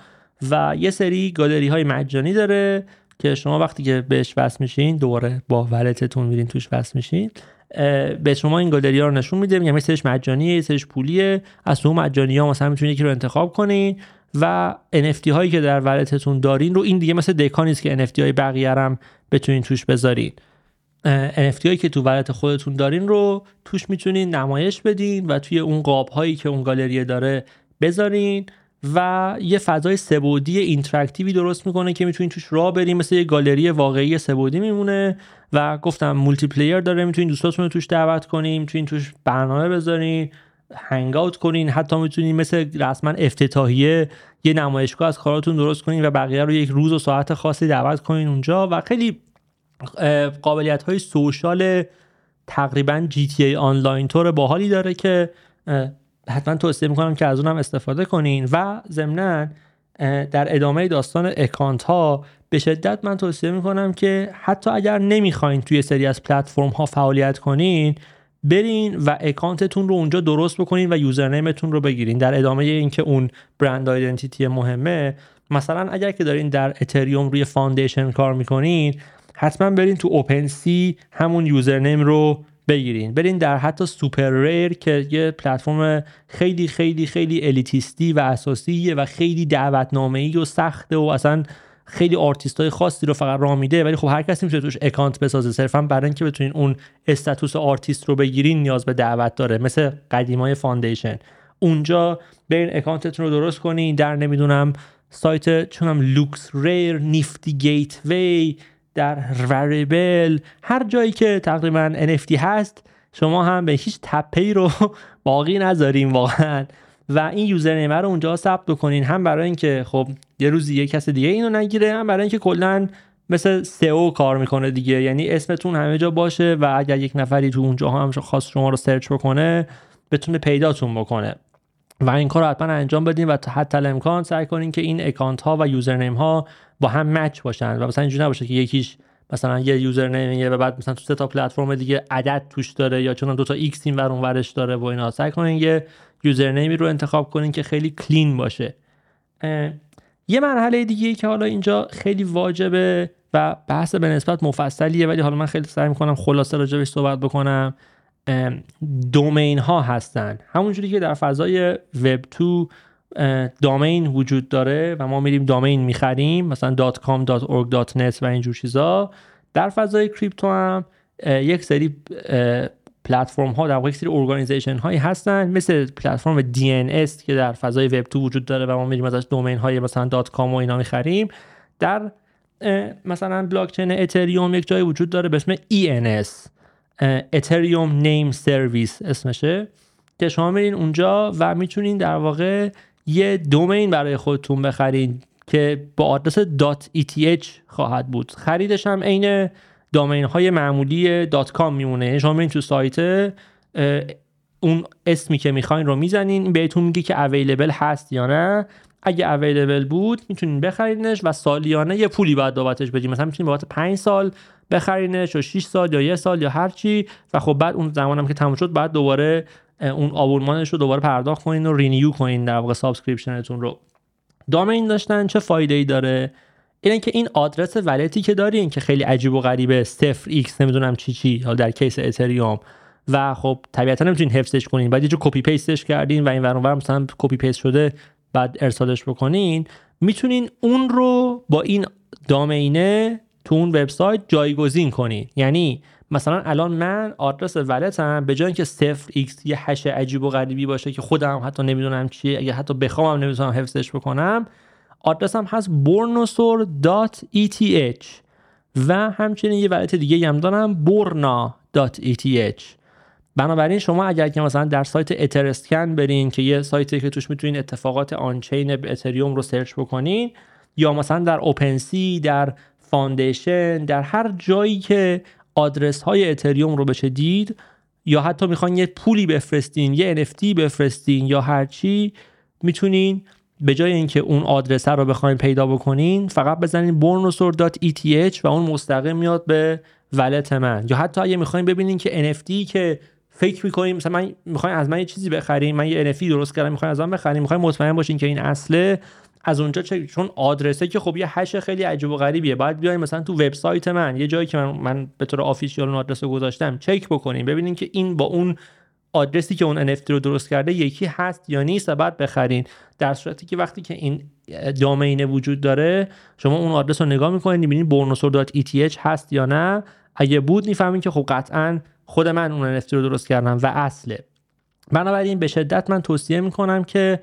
Speaker 1: و یه سری گالری های مجانی داره که شما وقتی که بهش وصل میشین دوباره با wallet تون میرین توش وصل میشین. به شما این گالری ها رو نشون میده. میگم یه سرش مجانیه یه سرش پولیه. از اون مجانی ها مثلا می‌تونید یکی رو انتخاب کنین و NFT هایی که در wallet تون دارین رو این دیگه مثل Deca نیست که NFT های بقیه هم بتونین توش بذارین. NFT هایی که تو wallet خودتون دارین رو توش می‌تونین نمایش بدین و توی اون قاب هایی که اون گالری داره بذارین. و یه فضای سه‌بعدی interactive ی درست می‌کنه که می‌تونین توش راه بریم مثل یه گالری واقعی سه‌بعدی میمونه و گفتم multiplayer داره می‌تونین دوستاتون رو توش دعوت کنیم می‌تونین توش برنامه بذارین hang out کنین حتی می‌تونین مثل رسما افتتاحیه یه نمایشگاه از کاراتون درست کنین و بقیه رو یک روز و ساعت خاصی دعوت کنین اونجا و خیلی قابلیت های social تقریبا جی تی ای آنلاین طور باحالی داره که حتما توصیه می‌کنم که از اونم استفاده کنین. و ضمنا در ادامه داستان account ها به شدت من توصیه می‌کنم که حتی اگر نمی‌خواین تو یه سری از پلتفرم ها فعالیت کنین برین و account تون رو اونجا درست بکنین و username تون رو بگیرین. در ادامه اینکه اون brand identity مهمه مثلا اگر که دارین در اتریوم روی Foundation کار می‌کنین حتما برین تو OpenSea همون username رو بگیرین. برین در حتی SuperRare که یه پلتفرم خیلی خیلی خیلی elitist ی و اساسیه و خیلی دعوتنامه ای و سخته و اصلا خیلی آرتیست های خاصی رو فقط راه میده. ولی خب هر کسی می‌تونه توش account بسازه. صرفا برای اینکه بتونین اون status artist رو بگیرین نیاز به دعوت داره. مثل قدیمای Foundation. اونجا برین account تون رو درست کنین. در نمی‌دونم سایت چه‌دونم LooksRare Nifty Gateway در Rarible هر جایی که تقریبا NFT هست شما هم به هیچ تپه رو [laughs] باقی نذاریم واقعا. و این user رو اونجا ثبت بکنین. هم برای اینکه خب یه روزی یه کس دیگه اینو نگیره هم برای اینکه کلا مثل SEO کار می‌کنه دیگه. یعنی اسمتون همه جا باشه و اگر یک نفری تو اونجا هم خواست شما رو search بکنه بتونه پیداتون بکنه. و این کار رو حتما انجام بدین و حتی‌الامکان سعی کنین که این account ها و username ها با هم match باشن و مثلا اینجوری نباشه که یکیش مثلا یه username یه و بعد مثلا تو سه تا پلتفرم دیگه عدد توش داره یا چه‌دونم دو تا x این ور ورش داره و اینا. سعی کنین یه username ی رو انتخاب کنین که خیلی clean باشه. یه مرحله دیگه که حالا اینجا خیلی واجبه و بحث به نسبت مفصلیه ولی حالا من خیلی سعی می‌کنم خلاصه راجبش صحبت بکنم. domain ها هستن. همونجوری که در فضای وب 2 domain وجود داره و ما میریم domain می‌خریم مثلا .com .org .net و اینجور چیزا. در فضای crypto هم یک سری پلتفرم ها در واقع یک سری organization هایی هستن. مثل platform DNS که در فضای وب 2 وجود داره و ما میریم ازش domain های مثلا .com و اینا می‌خریم. در مثلا بلاک چین اتریوم یک جایی وجود داره به اسم ENS اتریوم نیم سرویس اسمشه که شما میرین اونجا و می‌تونین در واقع یه دومین برای خودتون بخرین که با آدرس .eth خواهد بود. خریدش هم عین دامین های معمولی .com میمونه. یعنی شما میرین تو سایت اون اسمی که می‌خواین رو می‌زنین بهتون میگه که اویلیبل هست یا نه. اگه اویلیبل بود می‌تونین بخرینش و سالیانه یه پولی باید بابتش بدین. مثلا می‌تونین بابت 5 سال بخرینش یا 6 سال یا یه سال یا هر چی. و خب بعد اون زمانم که تموم شد بعد دوباره اون آبونمانش رو دوباره پرداخت کنین و renew کنین در واقع subscription تون رو. domain داشتن چه فایده ای داره؟ اینه که این آدرس wallet ی که دارین که خیلی عجیب و غریبه صفر x نمی‌دونم چی چی حالا در case اتریوم و خب طبیعتا نمی‌تونین حفظش کنین. بعد یه جا copy paste ش کردین و این ور مثلا copy paste شده بعد ارسالش بکنین. می‌تونین اون رو با این domain ه تو اون وبسایت جایگزین کنین یعنی مثلا الان من آدرس wallet م به جای اینکه صفر x یه hash عجیب و غریبی باشه که خودم حتی نمی‌دونم چیه اگه حتی بخوام نمی‌تونم حفظش بکنم آدرسم هست bornosor.eth و همچنین یه wallet دیگه هم دارم borna.eth بنابراین شما اگر که مثلا در سایت Etherscan برین که یه سایتی که توش می‌تونین اتفاقات on-chain اتریوم رو search بکنین یا مثلا در OpenSea در Foundation در هر جایی که آدرس های اتریوم رو بشه دید یا حتی می‌خوان یه پولی بفرستین یه NFT بفرستین یا هرچی می‌تونین به جای اینکه اون آدرس رو بخواین پیدا بکنین فقط بزنین bornosor.eth و اون مستقیم میاد به wallet من. یا حتی اگه می‌خواین ببینین که NFT که فکر می‌کنیم مثلا من می‌خواین از من یه چیزی بخریم من یه NFT درست کردم می‌خواین از من بخریم می‌خواین مطمئن باشین که این اصله از اونجا چه چون آدرسه که خب یه هش خیلی عجیب و غریبیه. باید بیاین مثلا تو وبسایت من یه جایی که من, من به طور آفیشیال اون آدرس رو گذاشتم چک بکنین ببینین که این با اون آدرسی که اون NFT رو درست کرده یکی هست یا نیست و بعد بخرین. در صورتی که وقتی که این دامینه وجود داره شما اون آدرس رو نگاه می‌کنین می‌بینین bornosor.eth هست یا نه. اگه بود می‌فهمین که خب قطعا خود من اون NFT رو درست کردم و اصله. بنابراین به شدت من توصیه می‌کنم که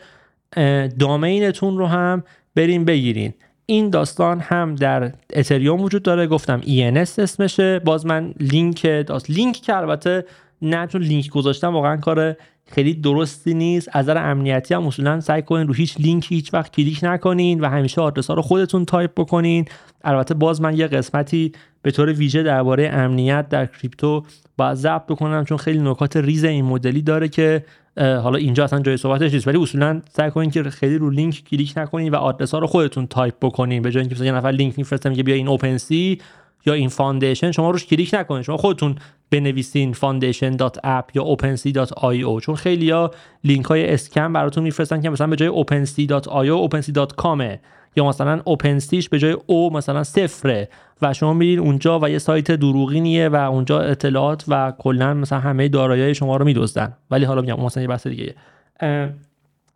Speaker 1: دامینتون رو هم بریم بگیرین. این داستان هم در اتریوم وجود داره. گفتم ENS اسمشه. باز من لینک داست لینک که البته نه چون لینک گذاشتم واقعا کار خیلی درستی نیست. از نظر امنیتی هم اصولا سعی کنین رو هیچ لینک هیچ وقت کلیک نکنین و همیشه آدرس ها رو خودتون تایپ بکنین. البته باز من یه قسمتی به طور ویژه درباره امنیت در کریپتو باید ضبط بکنم چون خیلی نکات ریز این مدلی داره که حالا اینجا اصلا جای صحبتش نیست ولی اصولا سعی کنین که خیلی رو لینک کلیک نکنین و آدرس ها رو خودتون تایپ بکنین. به جای اینکه یه نفر لینک میفرسته میگه بیا این OpenSea یا این Foundation شما روش کلیک نکنین. شما خودتون بنویسین foundation.app یا opensea.io چون خیلی ها لینک های scam براتون میفرستن که مثلا به جای opensea.io opensea.com یا مثلا OpenSea ش به جای او مثلا صفره. و شما میرین اونجا و یه سایت دروغینیه و اونجا اطلاعات و کلا مثلا همه دارایی شما رو میدزدن. ولی حالا میگم مثلا یه بحث دیگه.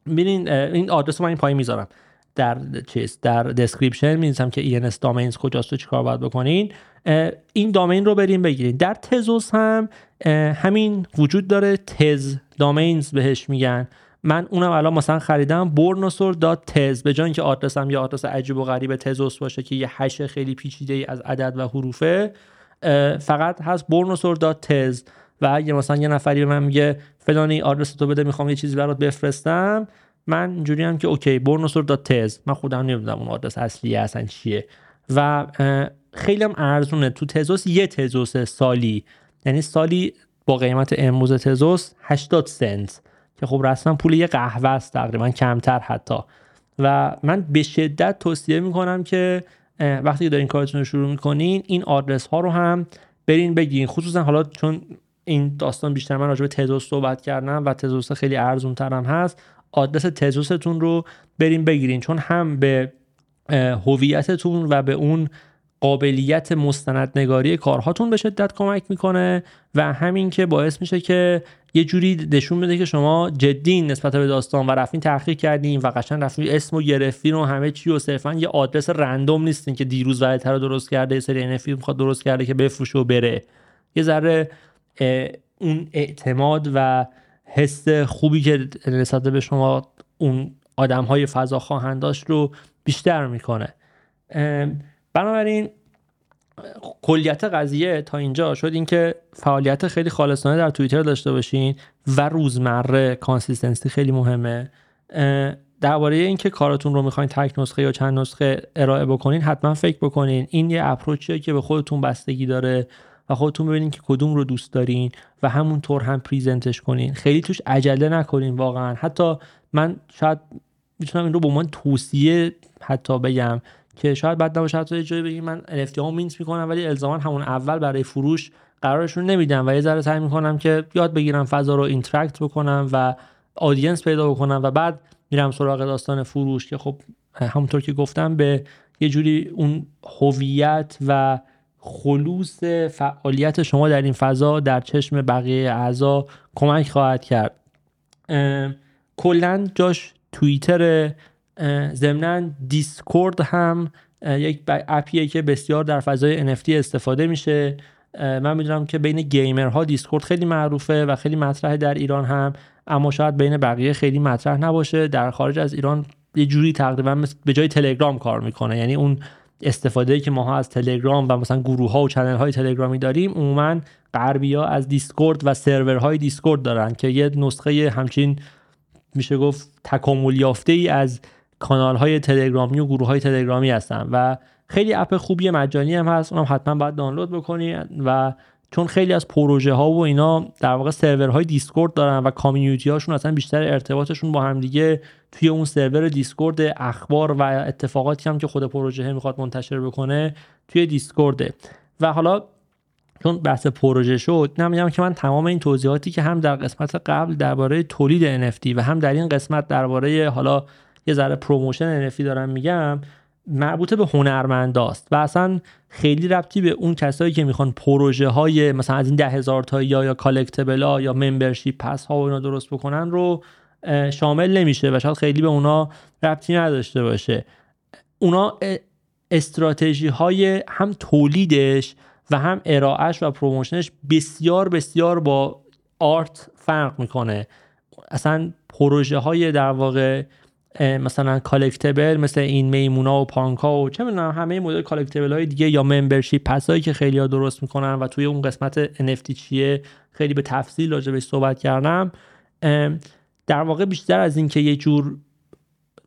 Speaker 1: ببینین این آدرس رو من این پایین می‌ذارم. در چیز در description می‌نویسم که ENS domains کجاست و چیکار باید بکنین. این domain رو بریم بگیرین در تزوس هم همین وجود داره. Tez Domains بهش میگن. من اونم الان مثلا خریدم برنوسور dot tez به جای اینکه آدرسم یه آدرس عجیب و غریب تزوس باشه که یه hash خیلی پیچیده ای از عدد و حروفه فقط هست برنوسور dot tez و اگه مثلا یه نفری به من میگه فلانی آدرس تو بده می‌خوام یه چیزی برات بفرستم من اینجوری هم که اوکی برنوسور dot tez من خودم نمی‌دونم اون آدرس اصلی اصلا چیه. و خیلی هم ارزونه. تو تزوس یه تزوس سالی یعنی سالی با قیمت امروز تزوس 80 سنت. که خب رسما پول یه قهوه است تقریبا کمتر حتی. و من به شدت توصیه می‌کنم که وقتی دارین کارتون رو شروع می‌کنین این آدرس ها رو هم برین بگیرین خصوصا حالا چون این داستان بیشتر من راجع به تزوس صحبت کردم و تزوس خیلی ارزون ترم هست آدرس تزوستون رو برین بگیرین. چون هم به هویتتون و به اون قابلیت مستندنگاری کارهاتون به شدت کمک می‌کنه و همین که باعث میشه که یه جوری نشون بده که شما جدی نسبت به داستان و رفتین تحقیق کردین و قشنگ رفتین اسم و گرفتین و همه چی و صرفا یه آدرس رندوم نیستین که دیروز ولت رو درست کرده یه سری NFT می‌خواد درست کرده که بفروشه و بره. یه ذره اون اعتماد و حس خوبی که نسبت به شما اون آدم های فضا خواهنداش رو بیشتر می‌کنه. بنابراین کلیت قضیه تا اینجا شد اینکه فعالیت خیلی خالصانه در توییتر داشته باشین و روزمره consistency خیلی مهمه. درباره اینکه کارتون رو می‌خواین تک نسخه یا چند نسخه ارائه بکنین حتما فکر بکنین. این یه approach یه که به خودتون بستگی داره و خودتون ببینین که کدوم رو دوست دارین و همونطور هم present ش کنین. خیلی توش عجله نکنین واقعا. حتی من شاید می‌تونم این رو به عنوان توصیه حتی بگم. که شاید بعد نباشه حتی یه جایی بگیم من NFT ها mint می‌کنم ولی الزاما همون اول برای فروش قرارشون نمیدم و یه ذره سعی می‌کنم که یاد بگیرم فضا رو interact بکنم و audience پیدا بکنم و بعد میرم سراغ داستان فروش که خب همونطور که گفتم به یه جوری اون هویت و خلوص فعالیت شما در این فضا در چشم بقیه اعضا کمک خواهد کرد. کلا جاش توییتر ضمنا دیسکورد هم یک app یه که بسیار در فضای NFT استفاده میشه. من می‌دونم که بین gamer ها دیسکورد خیلی معروفه و خیلی مطرحه در ایران هم اما شاید بین بقیه خیلی مطرح نباشه. در خارج از ایران یه جوری تقریبا به جای تلگرام کار می‌کنه. یعنی اون استفاده که ماها از تلگرام و مثلا گروه ها و channel های تلگرامی داریم عموما غربی ها از دیسکورد و سرورهای دیسکورد دارن که یه نسخه همچین میشه گفت تکامل یافته ای از کانال های تلگرامی و گروه های تلگرامی هستن و خیلی app خوبی مجانی هم هست اونم حتما باید دانلود بکنید و چون خیلی از پروژه ها و اینا در واقع سرورهای دیسکورد دارن و community هاشون اصلا بیشتر ارتباطشون با هم دیگه توی اون سرور دیسکورد اخبار و اتفاقاتی هم که خود پروژه می‌خواد منتشر بکنه توی دیسکورده. و حالا چون بحث پروژه شد نمیگم که من تمام این توضیحاتی که هم در قسمت قبل درباره تولید NFT و هم در این قسمت درباره حالا یه ذره promotion NFT دارم میگم مربوط به هنرمنداست و اصلا خیلی ربطی به اون کسایی که می‌خوان پروژه های مثلا از این ده هزار تا یا یا ها یا membership pass ها و اینا درست بکنن رو شامل نمیشه و شاید خیلی به اونا ربطی نداشته باشه. اونا استراتژی های هم تولیدش و هم ارائهش و promotion ش بسیار بسیار با art فرق می‌کنه. اصلا پروژه های در واقع مثلا collectible مثل این میمونا و پانکا و چه می‌دونم همه مدل collectible های دیگه یا membership pass ایی که خیلی ها درست می‌کنن و توی اون قسمت NFT چیه خیلی به تفصیل راجع بهش صحبت کردم. در واقع بیشتر از اینکه یه جور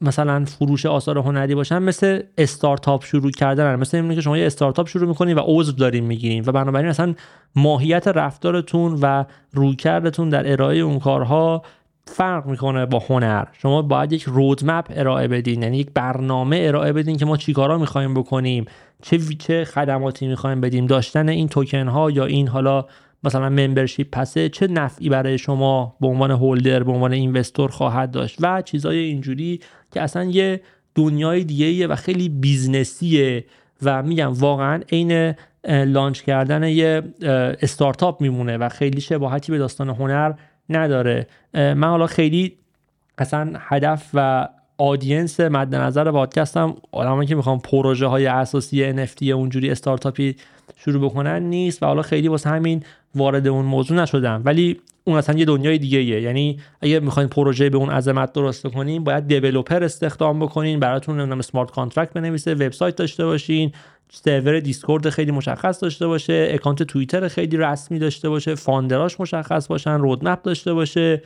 Speaker 1: مثلا فروش آثار هنری باشن مثل استارتاپ شروع کردن مثل اینکه که شما یه استارتاپ شروع می‌کنین و عضو دارین می‌گیرین و بنابراین اصلا ماهیت رفتارتون و رویکردتون در ارائه اون کارها فرق می‌کنه با هنر. شما باید یک رودمپ ارائه بدین یعنی یک برنامه ارائه بدین که ما چیکارا می‌خوایم بکنیم چه چه خدماتی می‌خوایم بدیم داشتن این توکن ها یا این حالا مثلا membership pass ه چه نفعی برای شما به عنوان holder به عنوان investor خواهد داشت و چیزای اینجوری که اصلا یه دنیای دیگه و خیلی business یه و میگم واقعا عین launch کردن یه استارتاپ میمونه و خیلی شباهتی به داستان هنر نداره. من حالا خیلی اصلا هدف و audience مد نظر پادکستم آدمایی که می‌خوام پروژه های اساسی NFT اونجوری استارتاپی شروع بکنن نیست و حالا خیلی واسه همین وارد اون موضوع نشدم. ولی اون اصلا یه دنیای دیگه ایه. یعنی اگه می‌خواین پروژه به اون عظمت درست کنین باید developer استخدام بکنین براتون نمی‌دونم smart contract بنویسه وبسایت داشته باشین. سرور دیسکورد خیلی مشخص داشته باشه اکانت توییتر خیلی رسمی داشته باشه founder اش مشخص باشن roadmap داشته باشه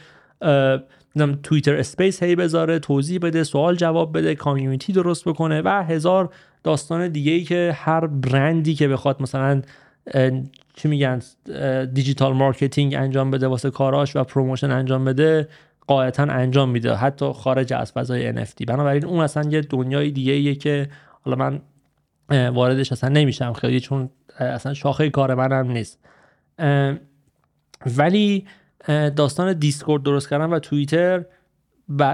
Speaker 1: Twitter Space هی بذاره توضیح بده سوال جواب بده community درست بکنه و هزار داستان دیگه ای که هر برندی که بخواد مثلا چی میگن digital marketing انجام بده واسه کاراش و promotion انجام بده قاعدتا انجام میده حتی خارج از فضای NFT بنابراین اون اصلا یه دنیای دیگه ایه که حالا من واردش اصلا نمیشم خیلی چون اصلا شاخه کار منم نیست. ولی داستان دیسکورد درست کردن و توییتر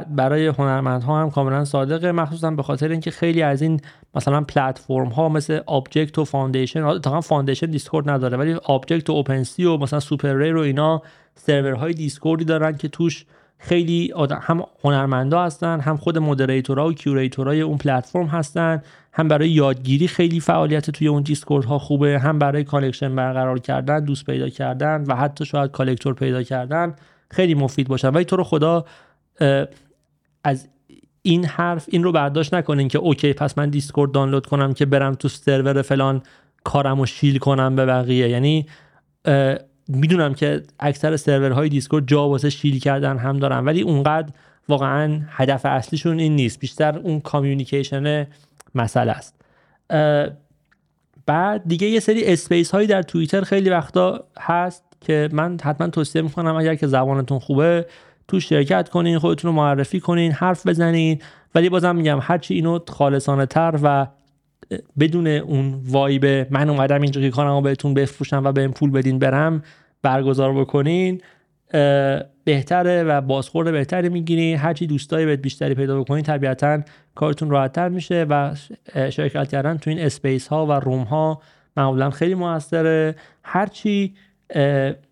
Speaker 1: برای هنرمندها هم کاملا صادقه مخصوصا به خاطر اینکه خیلی از این مثلا پلتفرم ها مثل Objkt و Foundation اتفاقا Foundation دیسکورد نداره ولی Objkt و OpenSea و مثلا SuperRare و اینا سرورهای دیسکوردی دارن که توش خیلی هم هنرمندا هستن هم خود moderator ها و curator های اون پلتفرم هستن. هم برای یادگیری خیلی فعالیت توی اون دیسکورد ها خوبه هم برای connection برقرار کردن دوست پیدا کردن و حتی شاید collector پیدا کردن خیلی مفید باشن. ولی تو رو خدا از این حرف این رو برداشت نکنین که okay پس من دیسکورد دانلود کنم که برم تو سرور فلان کارم و shill کنم به بقیه. یعنی می‌دونم که اکثر سرورهای دیسکورد جا واسه shill کردن هم دارن ولی اونقدر واقعا هدف اصلیشون این نیست. بیشتر اون communication مسئله است. بعد دیگه یه سری space هایی در توییتر خیلی وقتا هست که من حتما توصیه می‌کنم اگر که زبانتون خوبه تو شرکت کنین خودتون رو معرفی کنین حرف بزنین. ولی بازم میگم هرچی اینو خالصانه تر و بدون اون وایب من اومدم اینجا که کارمو بهتون بفروشم و بهم پول بدین برم برگزار بکنین بهتره و بازخورد بهتری می‌گیرین. هرچی دوستایی بهت بیشتری پیدا بکنین طبیعتا کارتون راحتتر میشه و شرکت کردن تو این اسپیس ها و روم ها معمولا خیلی موثره. هرچی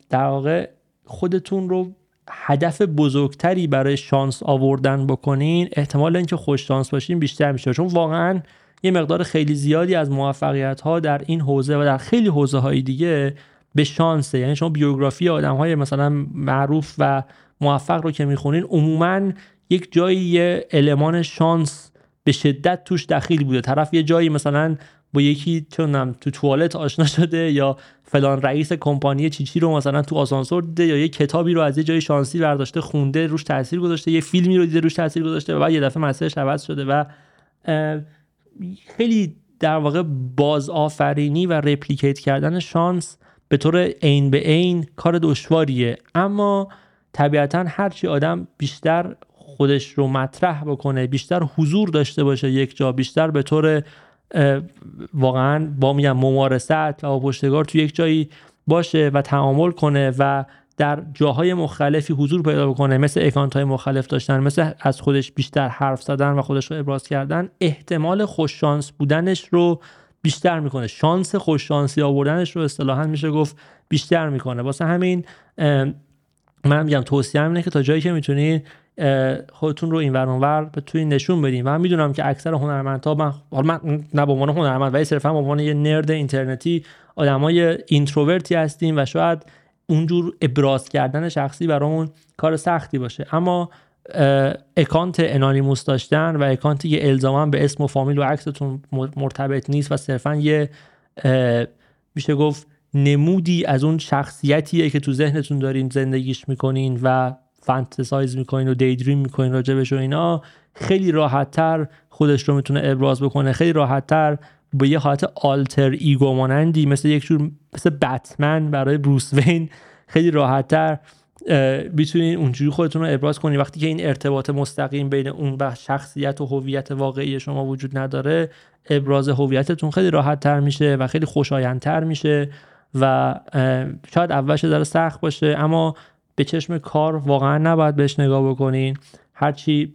Speaker 1: در واقع خودتون رو هدف بزرگتری برای شانس آوردن بکنین احتمال اینکه خوش شانس باشین بیشتر میشه. چون واقعا یه مقدار خیلی زیادی از موفقیت ها در این حوزه و در خیلی حوزه های دیگه به شانسه. یعنی شما بیوگرافی آدم های مثلا معروف و موفق رو که می‌خونین عموما یک جایی یه المان شانس به شدت توش دخیل بوده. طرف یه جایی مثلا با یکی چونم تو توالت آشنا شده یا فلان رئیس کمپانی چیچی رو مثلا تو آسانسور دیده یا یه کتابی رو از یه جای شانسی برداشته خونده روش تاثیر گذاشته یه فیلمی رو دیده روش تاثیر گذاشته و بعد یه دفعه مسیرش عوض شده و خیلی در واقع بازآفرینی و رپلیکیت کردن شانس به طور عین به عین کار دشواریه. اما طبیعتا هرچی آدم بیشتر خودش رو مطرح بکنه بیشتر حضور داشته باشه یک جا بیشتر به طور واقعا با میگم ممارست و پشتگار تو یک جایی باشه و تعامل کنه و در جاهای مختلفی حضور پیدا بکنه مثل اکانت های مختلف داشتن مثل از خودش بیشتر حرف زدن و خودش رو ابراز کردن احتمال خوششانس بودنش رو بیشتر می‌کنه. شانس خوششانسی آوردنش رو اصطلاحا میشه گفت بیشتر می‌کنه. واسه همین من میگم توصیه اینه که تا جایی که می‌تونید خودتون رو این ور توی نشون بدین. و من می‌دونم که اکثر هنرمندها من حالا من نه به عنوان هنرمند ولی صرفا به عنوان یه نرد اینترنتی آدمای introvert ی هستیم و شاید اونجور ابراز کردن شخصی برامون کار سختی باشه. اما اکانت anonymous داشتن و اکانتی که الزاما به اسم و فامیل و عکستون مرتبط نیست و صرفا یه میشه گفت نمودی از اون شخصیتیه که تو ذهنتون دارین زندگیش می‌کنین و fantasize می‌کنین و daydream می‌کنین راجبش و اینا خیلی راحتتر خودش رو می‌تونه ابراز بکنه خیلی راحتتر با یه حالت آلتر ایگو مانندی مثل یک جور مثل بتمن برای بروس وین. خیلی راحتتر می‌تونین اونجوری خودتون رو ابراز کنید وقتی که این ارتباط مستقیم بین اون و شخصیت و هویت واقعی شما وجود نداره ابراز هویتتون خیلی راحت تر میشه و خیلی خوشایندتر میشه و شاید اولش داره سخت باشه اما به چشم کار واقعا نباید بهش نگاه بکنین. هرچی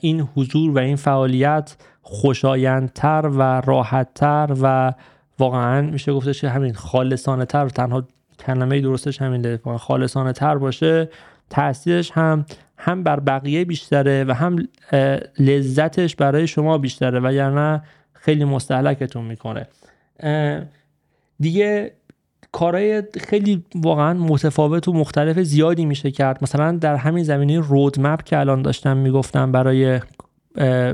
Speaker 1: این حضور و این فعالیت خوشایندتر و راحتتر و واقعا میشه گفتش که همین خالصانه تر تنها کلمه درستش همین خالصانه تر باشه تاثیرش هم هم بر بقیه بیشتره و هم لذتش برای شما بیشتره و یعنی خیلی مستحلکتون می‌کنه. دیگه کارهای خیلی واقعا متفاوت و مختلف زیادی میشه کرد. مثلا در همین زمینه رودمپ که الان داشتم می‌گفتم برای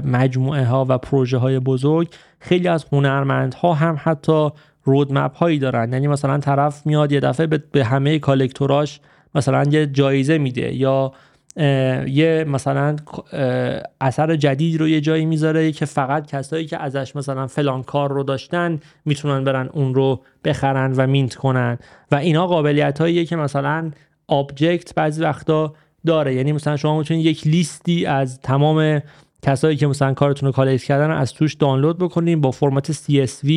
Speaker 1: مجموعه ها و پروژه های بزرگ خیلی از هنرمندها هم حتی roadmap هایی دارن. یعنی مثلا طرف میاد یه دفعه به همه collector اش مثلا یه جایزه میده یا یه مثلا اثر جدید رو یه جایی می‌ذاره که فقط کسایی که ازش مثلا فلان کار رو داشتن می‌تونن برن اون رو بخرن و mint کنن. و اینا قابلیت هاییه که مثلا Objkt بعضی وقتا داره. یعنی مثلا شما می‌تونید یک لیستی از تمام کسایی که مثلا کارتون رو collect کردن از توش دانلود بکنین با فرمت CSV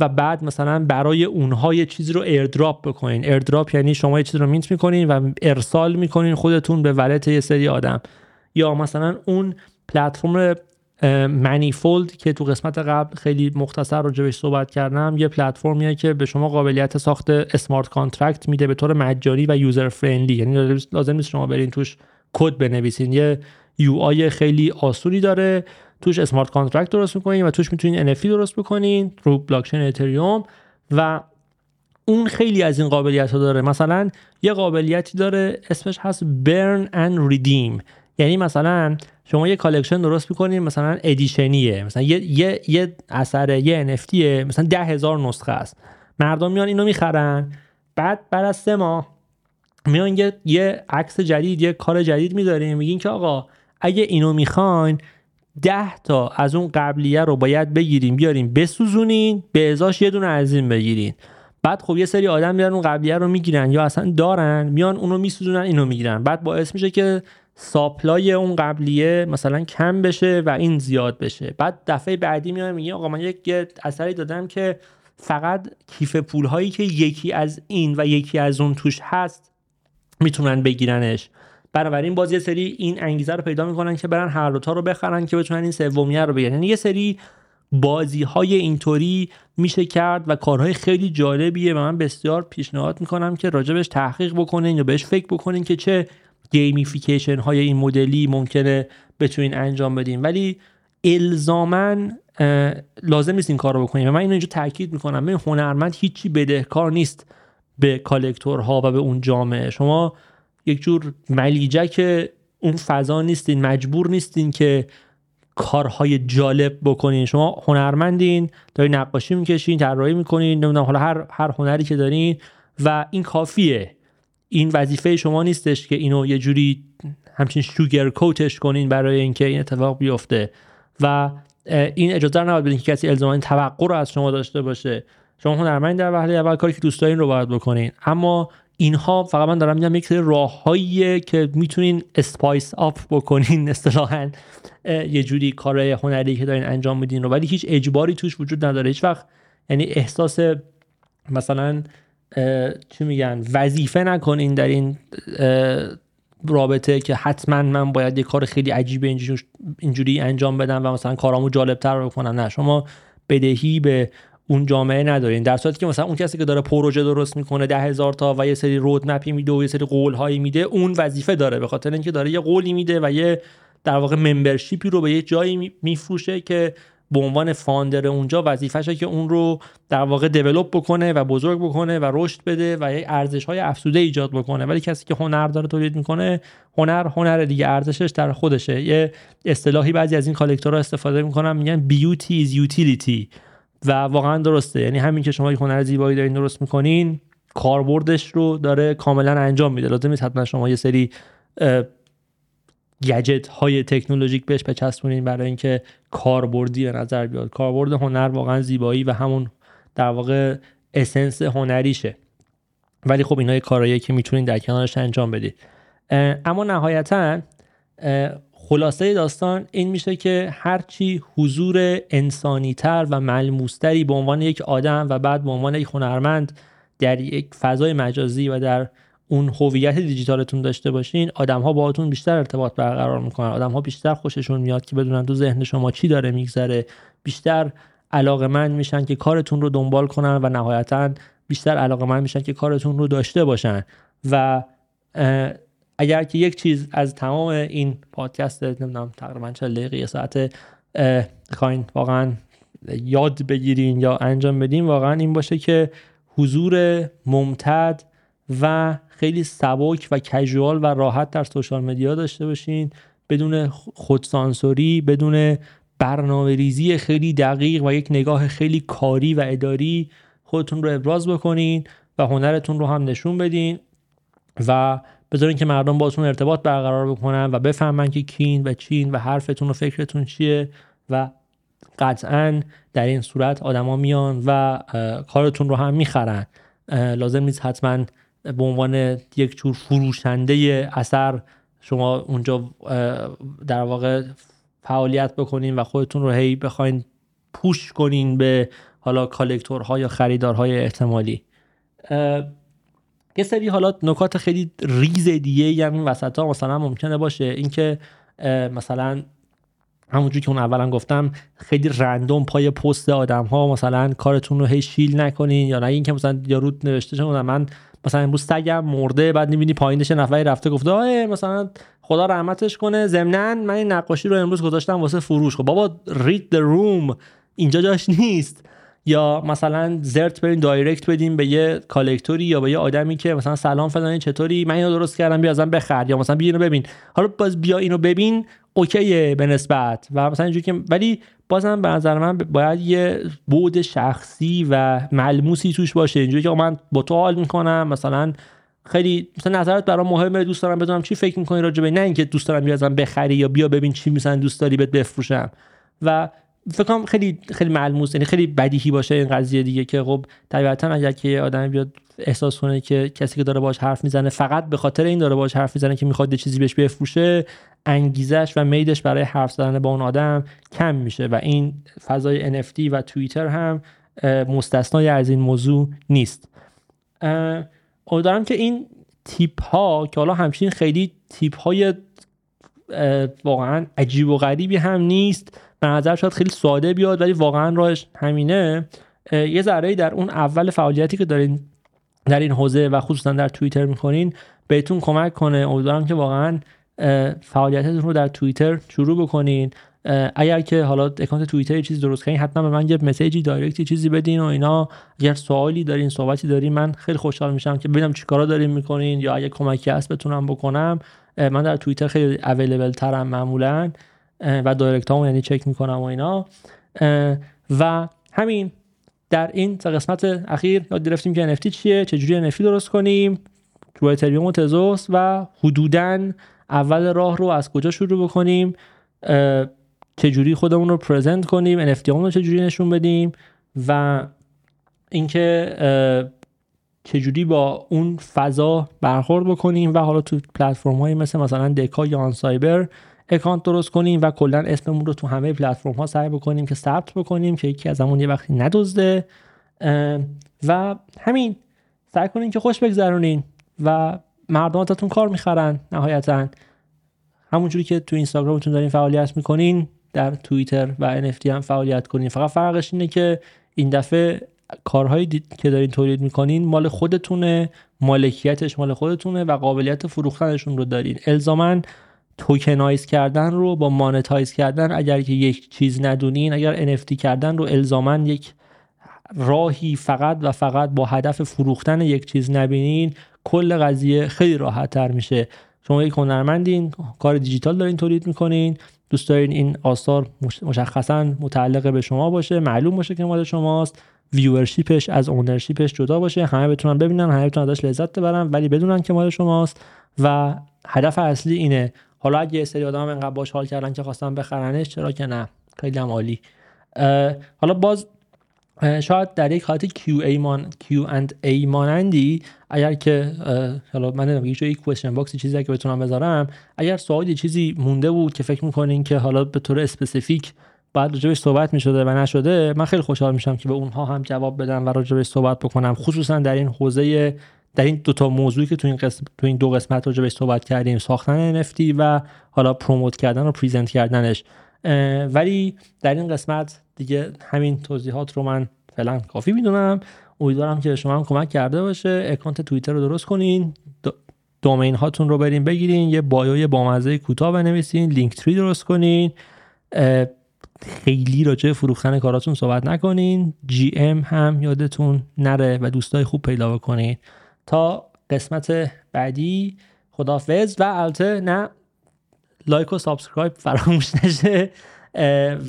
Speaker 1: و بعد مثلا برای اونها یه چیزی رو airdrop بکنین. airdrop یعنی شما یه چیزی رو mint می‌کنین و ارسال می‌کنین خودتون به wallet یه سری آدم. یا مثلا اون پلتفرم Manifold که تو قسمت قبل خیلی مختصر راجبش صحبت کردم یه پلتفرمیه که به شما قابلیت ساخت smart contract میده به طور مجانی و user friendly یعنی لازم نیست شما برین توش کد بنویسین. یه UI خیلی آسونی داره. توش smart contract درست می‌کنین و توش می‌تونین NFT درست بکنین رو بلاکچین اتریوم و اون خیلی از این قابلیت ها داره. مثلا یه قابلیتی داره اسمش هست burn and redeem یعنی مثلا شما یه collection درست می‌کنین مثلا edition یه مثلا یه, یه, یه اثر یه NFT مثلا ده هزار نسخه است. مردم میان اینو می‌خرن. بعد بعد از سه ماه میان یه, یه عکس جدید یه کار جدید می‌ذاریم میگین که آقا اگه اینو می‌خواین ده تا از اون قبلیه رو باید بگیریم بیاریم بسوزونین به ازاش یه دونه از این بگیرین. بعد خب یه سری آدم میان اون قبلیه رو می‌گیرن یا اصلا دارن میان اونو میسوزونن اینو می‌گیرن. بعد باعث میشه که ساپلای اون قبلیه مثلا کم بشه و این زیاد بشه. بعد دفعه بعدی میاد میگه آقا من یک اثری دادم که فقط کیف پول هایی که یکی از این و یکی از اون توش هست می‌تونن بگیرنش. بنابراین باز یه سری این انگیزه رو پیدا می‌کنن که برن هر دوتا رو بخرن که بتونن این سومیه رو بگیرن. یعنی یه سری بازی های اینطوری میشه کرد و کارهای خیلی جالبیه و من بسیار پیشنهاد می‌کنم که راجبش تحقیق بکنین یا بهش فکر بکنین که چه gamification های این مدلی ممکنه بتونین انجام بدین. ولی الزامن لازم نیست این کار رو بکنیم من اینو اینجا تاکید می‌کنم. من هنرمند هیچی بدهکار نیست به کالکتورها و به اون جامعه. شما یک جور ملیجک اون فضا نیستین مجبور نیستین که کارهای جالب بکنین. شما هنرمندین دارین نقاشی می‌کشین طراحی می‌کنین نمی‌دونم حالا هر هر هنری که دارین و این کافیه. این وظیفه شما نیستش که اینو یه جوری همچین شوگر کوتش کنین برای اینکه این اتفاق بیفته. و این اجازه رو نباید بدین که کسی الزاما توقع رو از شما داشته باشه. شما هنرمند در وهله اول کاری که دوست دارین رو باید بکنین. اما اینها فقط من دارم میگم یک سری راههاییه که می‌تونین اسپایس آپ بکنین اصطلاحا یه جوری کار هنری که دارین انجام میدین رو. ولی هیچ اجباری توش وجود نداره. هیچ وقت یعنی احساس مثلا چی میگن وظیفه نکنین در این رابطه که حتما من باید یه کار خیلی عجیب اینجوری انجام بدم و مثلا کارامو جالبتر بکنم. نه شما بدهی به اون جامعه ندارین در صورتی که مثلا اون کسی که داره پروژه درست می‌کنه ده هزار تا و یه سری رودمپی میده و یه سری قول هایی میده اون وظیفه داره. به خاطر اینکه داره یه قولی میده و یه در واقع ممبرشیپی رو به یه جایی میفروشه که به عنوان فاندر اونجا وظیفشه که اون رو در واقع دیولپ بکنه و بزرگ بکنه و رشد بده و یه ارزش های افزوده ایجاد بکنه. ولی کسی که هنر داره تولید می‌کنه هنر هنر دیگه ارزشش در خودشه. یه اصطلاحی بعضی از این کالکتورها استفاده می‌کنن میگن بیوتی از یوتیلیتی و واقعا درسته. یعنی همین که شما یک هنر زیبایی دارین درست می‌کنین کاربردش رو داره کاملا انجام میده. لازم نیست حتما شما یه سری گجت های تکنولوژیک بهش بچسبونین برای اینکه کاربردی به نظر بیاد. کاربرد هنر واقعا زیبایی و همون در واقع اسنس هنریشه. ولی خب اینا کارهایی که می‌تونین در کنارش انجام بدید. اما نهایتا خلاصه داستان این میشه که هرچی حضور انسانیتر و ملموستری به عنوان یک آدم و بعد به عنوان یک هنرمند در یک فضای مجازی و در اون هویت دیجیتالتون داشته باشین آدم ها باهاتون بیشتر ارتباط برقرار می‌کنن. آدم ها بیشتر خوششون میاد که بدونن تو ذهن شما چی داره میگذره. بیشتر علاقه من میشن که کارتون رو دنبال کنن و نهایتا بیشتر علاقه من میشن که کارتون رو داشته باشن. و اگر که یک چیز از تمام این پادکست نمی‌دونم تقریبا 40 دقیقه یه ساعت خواین واقعا یاد بگیرین یا انجام بدین واقعا این باشه که حضور ممتد و خیلی سبک و کژوال و راحت در سوشال مدیا داشته باشین. بدون خودسانسوری بدون برنامه ریزی خیلی دقیق و یک نگاه خیلی کاری و اداری خودتون رو ابراز بکنین و هنرتون رو هم نشون بدین و بذارین که مردم باتون ارتباط برقرار بکنن و بفهمن که کین و چین و حرفتون و فکرتون چیه و قطعا در این صورت آدما میان و کارتون رو هم می‌خرن. لازم نیست حتما به عنوان یک جور فروشنده اثر شما اونجا در واقع فعالیت بکنین و خودتون رو هی بخواین پوش کنین به حالا کالکتورها یا خریدارهای احتمالی. یه سری حالا نکات خیلی ریز دیگه هم این وسط ها مثلا ممکنه باشه. اینکه مثلا همونجور که اون اولا گفتم خیلی رندوم پای پست آدم ها مثلا کارتون رو هی نکنین یا نه. اینکه مثلا یارو نوشته شده من مثلا امروز سگم مرده بعد می‌بینی پایینش نفری رفته گفته آه مثلا خدا رحمتش کنه ضمنا من این نقاشی رو امروز گذاشتم واسه فروش. خب بابا رید the روم اینجا جاش نیست. یا مثلا زرت برین دایرکت بدیم به یه کالکتوری یا به یه آدمی که مثلا سلام فلانی چطوری من اینو درست کردم بیا ازم بخر یا مثلا بیا اینو ببین. حالا باز بیا اینو ببین اوکیه به نسبت. و مثلا اینجوری که ولی بازم به نظر من باید یه بود شخصی و ملموسی توش باشه. اینجوری که من با تو حال می‌کنم مثلا خیلی مثلا نظرت برام مهمه دوست دارم بدونم چی فکر می‌کنی راجع به نه اینکه دوست دارم بیا ازم بخری یا بیا ببین چی مثلا دوست داری بهت بفروشم. و فکر کنم خیلی خیلی ملموس یعنی خیلی بدیهی باشه این قضیه دیگه که خب طبیعتا اگر که آدم بیاد احساس کنه که کسی که داره باش حرف می‌زنه فقط به خاطر این داره باش حرف می‌زنه که می‌خواد یه چیزی بهش بفروشه انگیزش و میدش برای حرف زدن با اون آدم کم میشه و این فضای NFT و توییتر هم مستثنای از این موضوع نیست. امیدوارم که این تیپ ها که حالا همچین خیلی تیپ های واقعا عجیب و غریبی هم نیست به نظر شاید خیلی ساده بیاد ولی واقعا راهش همینه. یه ذره در اون اول فعالیتی که دارین در این حوزه و خصوصا در توییتر می‌کنین بهتون کمک کنه. امیدوارم که واقعا فعالیتتون رو در توییتر شروع بکنین. اگر که حالا اکانت توییتر چیزی درست کنین حتما به من یه مسیجی دایرکتی چیزی بدین و اینا. اگر سوالی دارین صحبتی دارین من خیلی خوشحال میشم که ببینم چیکارا دارین می‌کنین یا اگه کمکی هست بتونم بکنم. من در توییتر خیلی اویلیبل ترم معمولا. و دایرکت هم یعنی چک می‌کنم و اینا. و همین در این قسمت اخیر یاد گرفتیم که NFT چیه چجوری NFT درست کنیم تو اتریوم و تزوس و حدودا اول راه رو از کجا شروع بکنیم چجوری خودمون رو پرزنت کنیم NFT رو چجوری نشون بدیم و اینکه چجوری با اون فضا برخورد بکنیم. و حالا تو پلتفرم های مثل مثلا دکا یا آن سایبر اکانت درست کنیم و کلا اسممون رو تو همه پلتفرم ها سعی بکنیم که ثبت بکنیم که یکی از همون یه وقتی ندزده. و همین سعی کنین که خوش بگذرونین و مردم ازتون کار می‌خرن نهایتا. همونجوری که تو اینستاگرامتون دارین فعالیت می‌کنین در توییتر و NFT هم فعالیت کنین. فقط فرقش اینه که این دفعه کارهایی که دارین تولید می‌کنین مال خودتونه مالکیتش مال خودتونه و قابلیت فروختنشون رو دارین. الزاما توکنایز کردن رو با مانتایز کردن اگر که یک چیز ندونین اگر NFT کردن رو الزاما یک راهی فقط و فقط با هدف فروختن یک چیز نبینین کل قضیه خیلی راحت تر میشه. شما یک هنرمندین کار دیجیتال دارین تولید می‌کنین دوست دارین این آثار مشخصا متعلق به شما باشه معلوم باشه که مال شماست ویورشیپش از اونرشیپش جدا باشه همه بتونن ببینن همه بتونن ازش لذت ببرن ولی بدونن که مال شماست و هدف اصلی اینه حالا اگه یه سری آدم انقدر باش حال کردن که خواستن بخرنش چرا که نه؟ خیلی هم عالی. حالا باز شاید در یک حالت Q and A مان Q and A مانندی اگر که حالا من نمی‌دونم یه یک question box چیزی که بتونم بذارم اگر سوالی چیزی مونده بود که فکر می‌کنین که حالا به طور specific بعد راجبش صحبت می‌شده و نشده من خیلی خوشحال میشم که به اونها هم جواب بدم و راجبش صحبت بکنم خصوصا در این حوزه در این دو تا موضوعی که تو این قسم تو این دو قسمت راجبش صحبت کردیم ساختن NFT و حالا promote کردن و present کردنش. ولی در این قسمت دیگه همین توضیحات رو من فعلا کافی می‌دونم. امیدوارم که شما هم کمک کرده باشه. اکانت توییتر رو درست کنین. domain هاتون رو برین بگیرین. یه bio ی بامزه کوتاه بنویسین. Linktree درست کنین. خیلی راجع فروختن کاراتون صحبت نکنین. GM هم یادتون نره و دوستای خوب پیدا بکنین. تا قسمت بعدی. خدافز و البته نه like و subscribe فراموش نشه.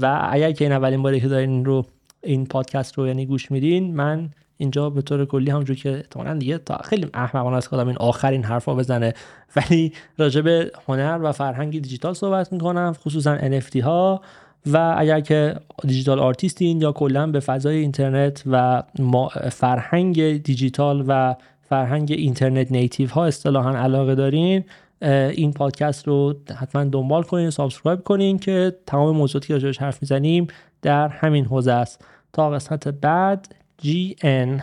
Speaker 1: و اگر که این اولین باری که دارین رو این پادکست رو یعنی گوش میدین من اینجا به طور کلی همونجور که احتمالا دیگه تا خیلی احمقانه است کدام این آخرین حرفا بزنه. ولی راجع به هنر و فرهنگ دیجیتال صحبت می‌کنم خصوصا NFT ها. و اگر که digital artist ین یا کلا به فضای اینترنت و فرهنگ دیجیتال و فرهنگ internet native ها اصطلاحا علاقه دارین این پادکست رو حتما دنبال کنین subscribe کنین که تمام موضوعاتی که راجعش حرف می‌زنیم در همین حوزه است. تا قسمت بعد GN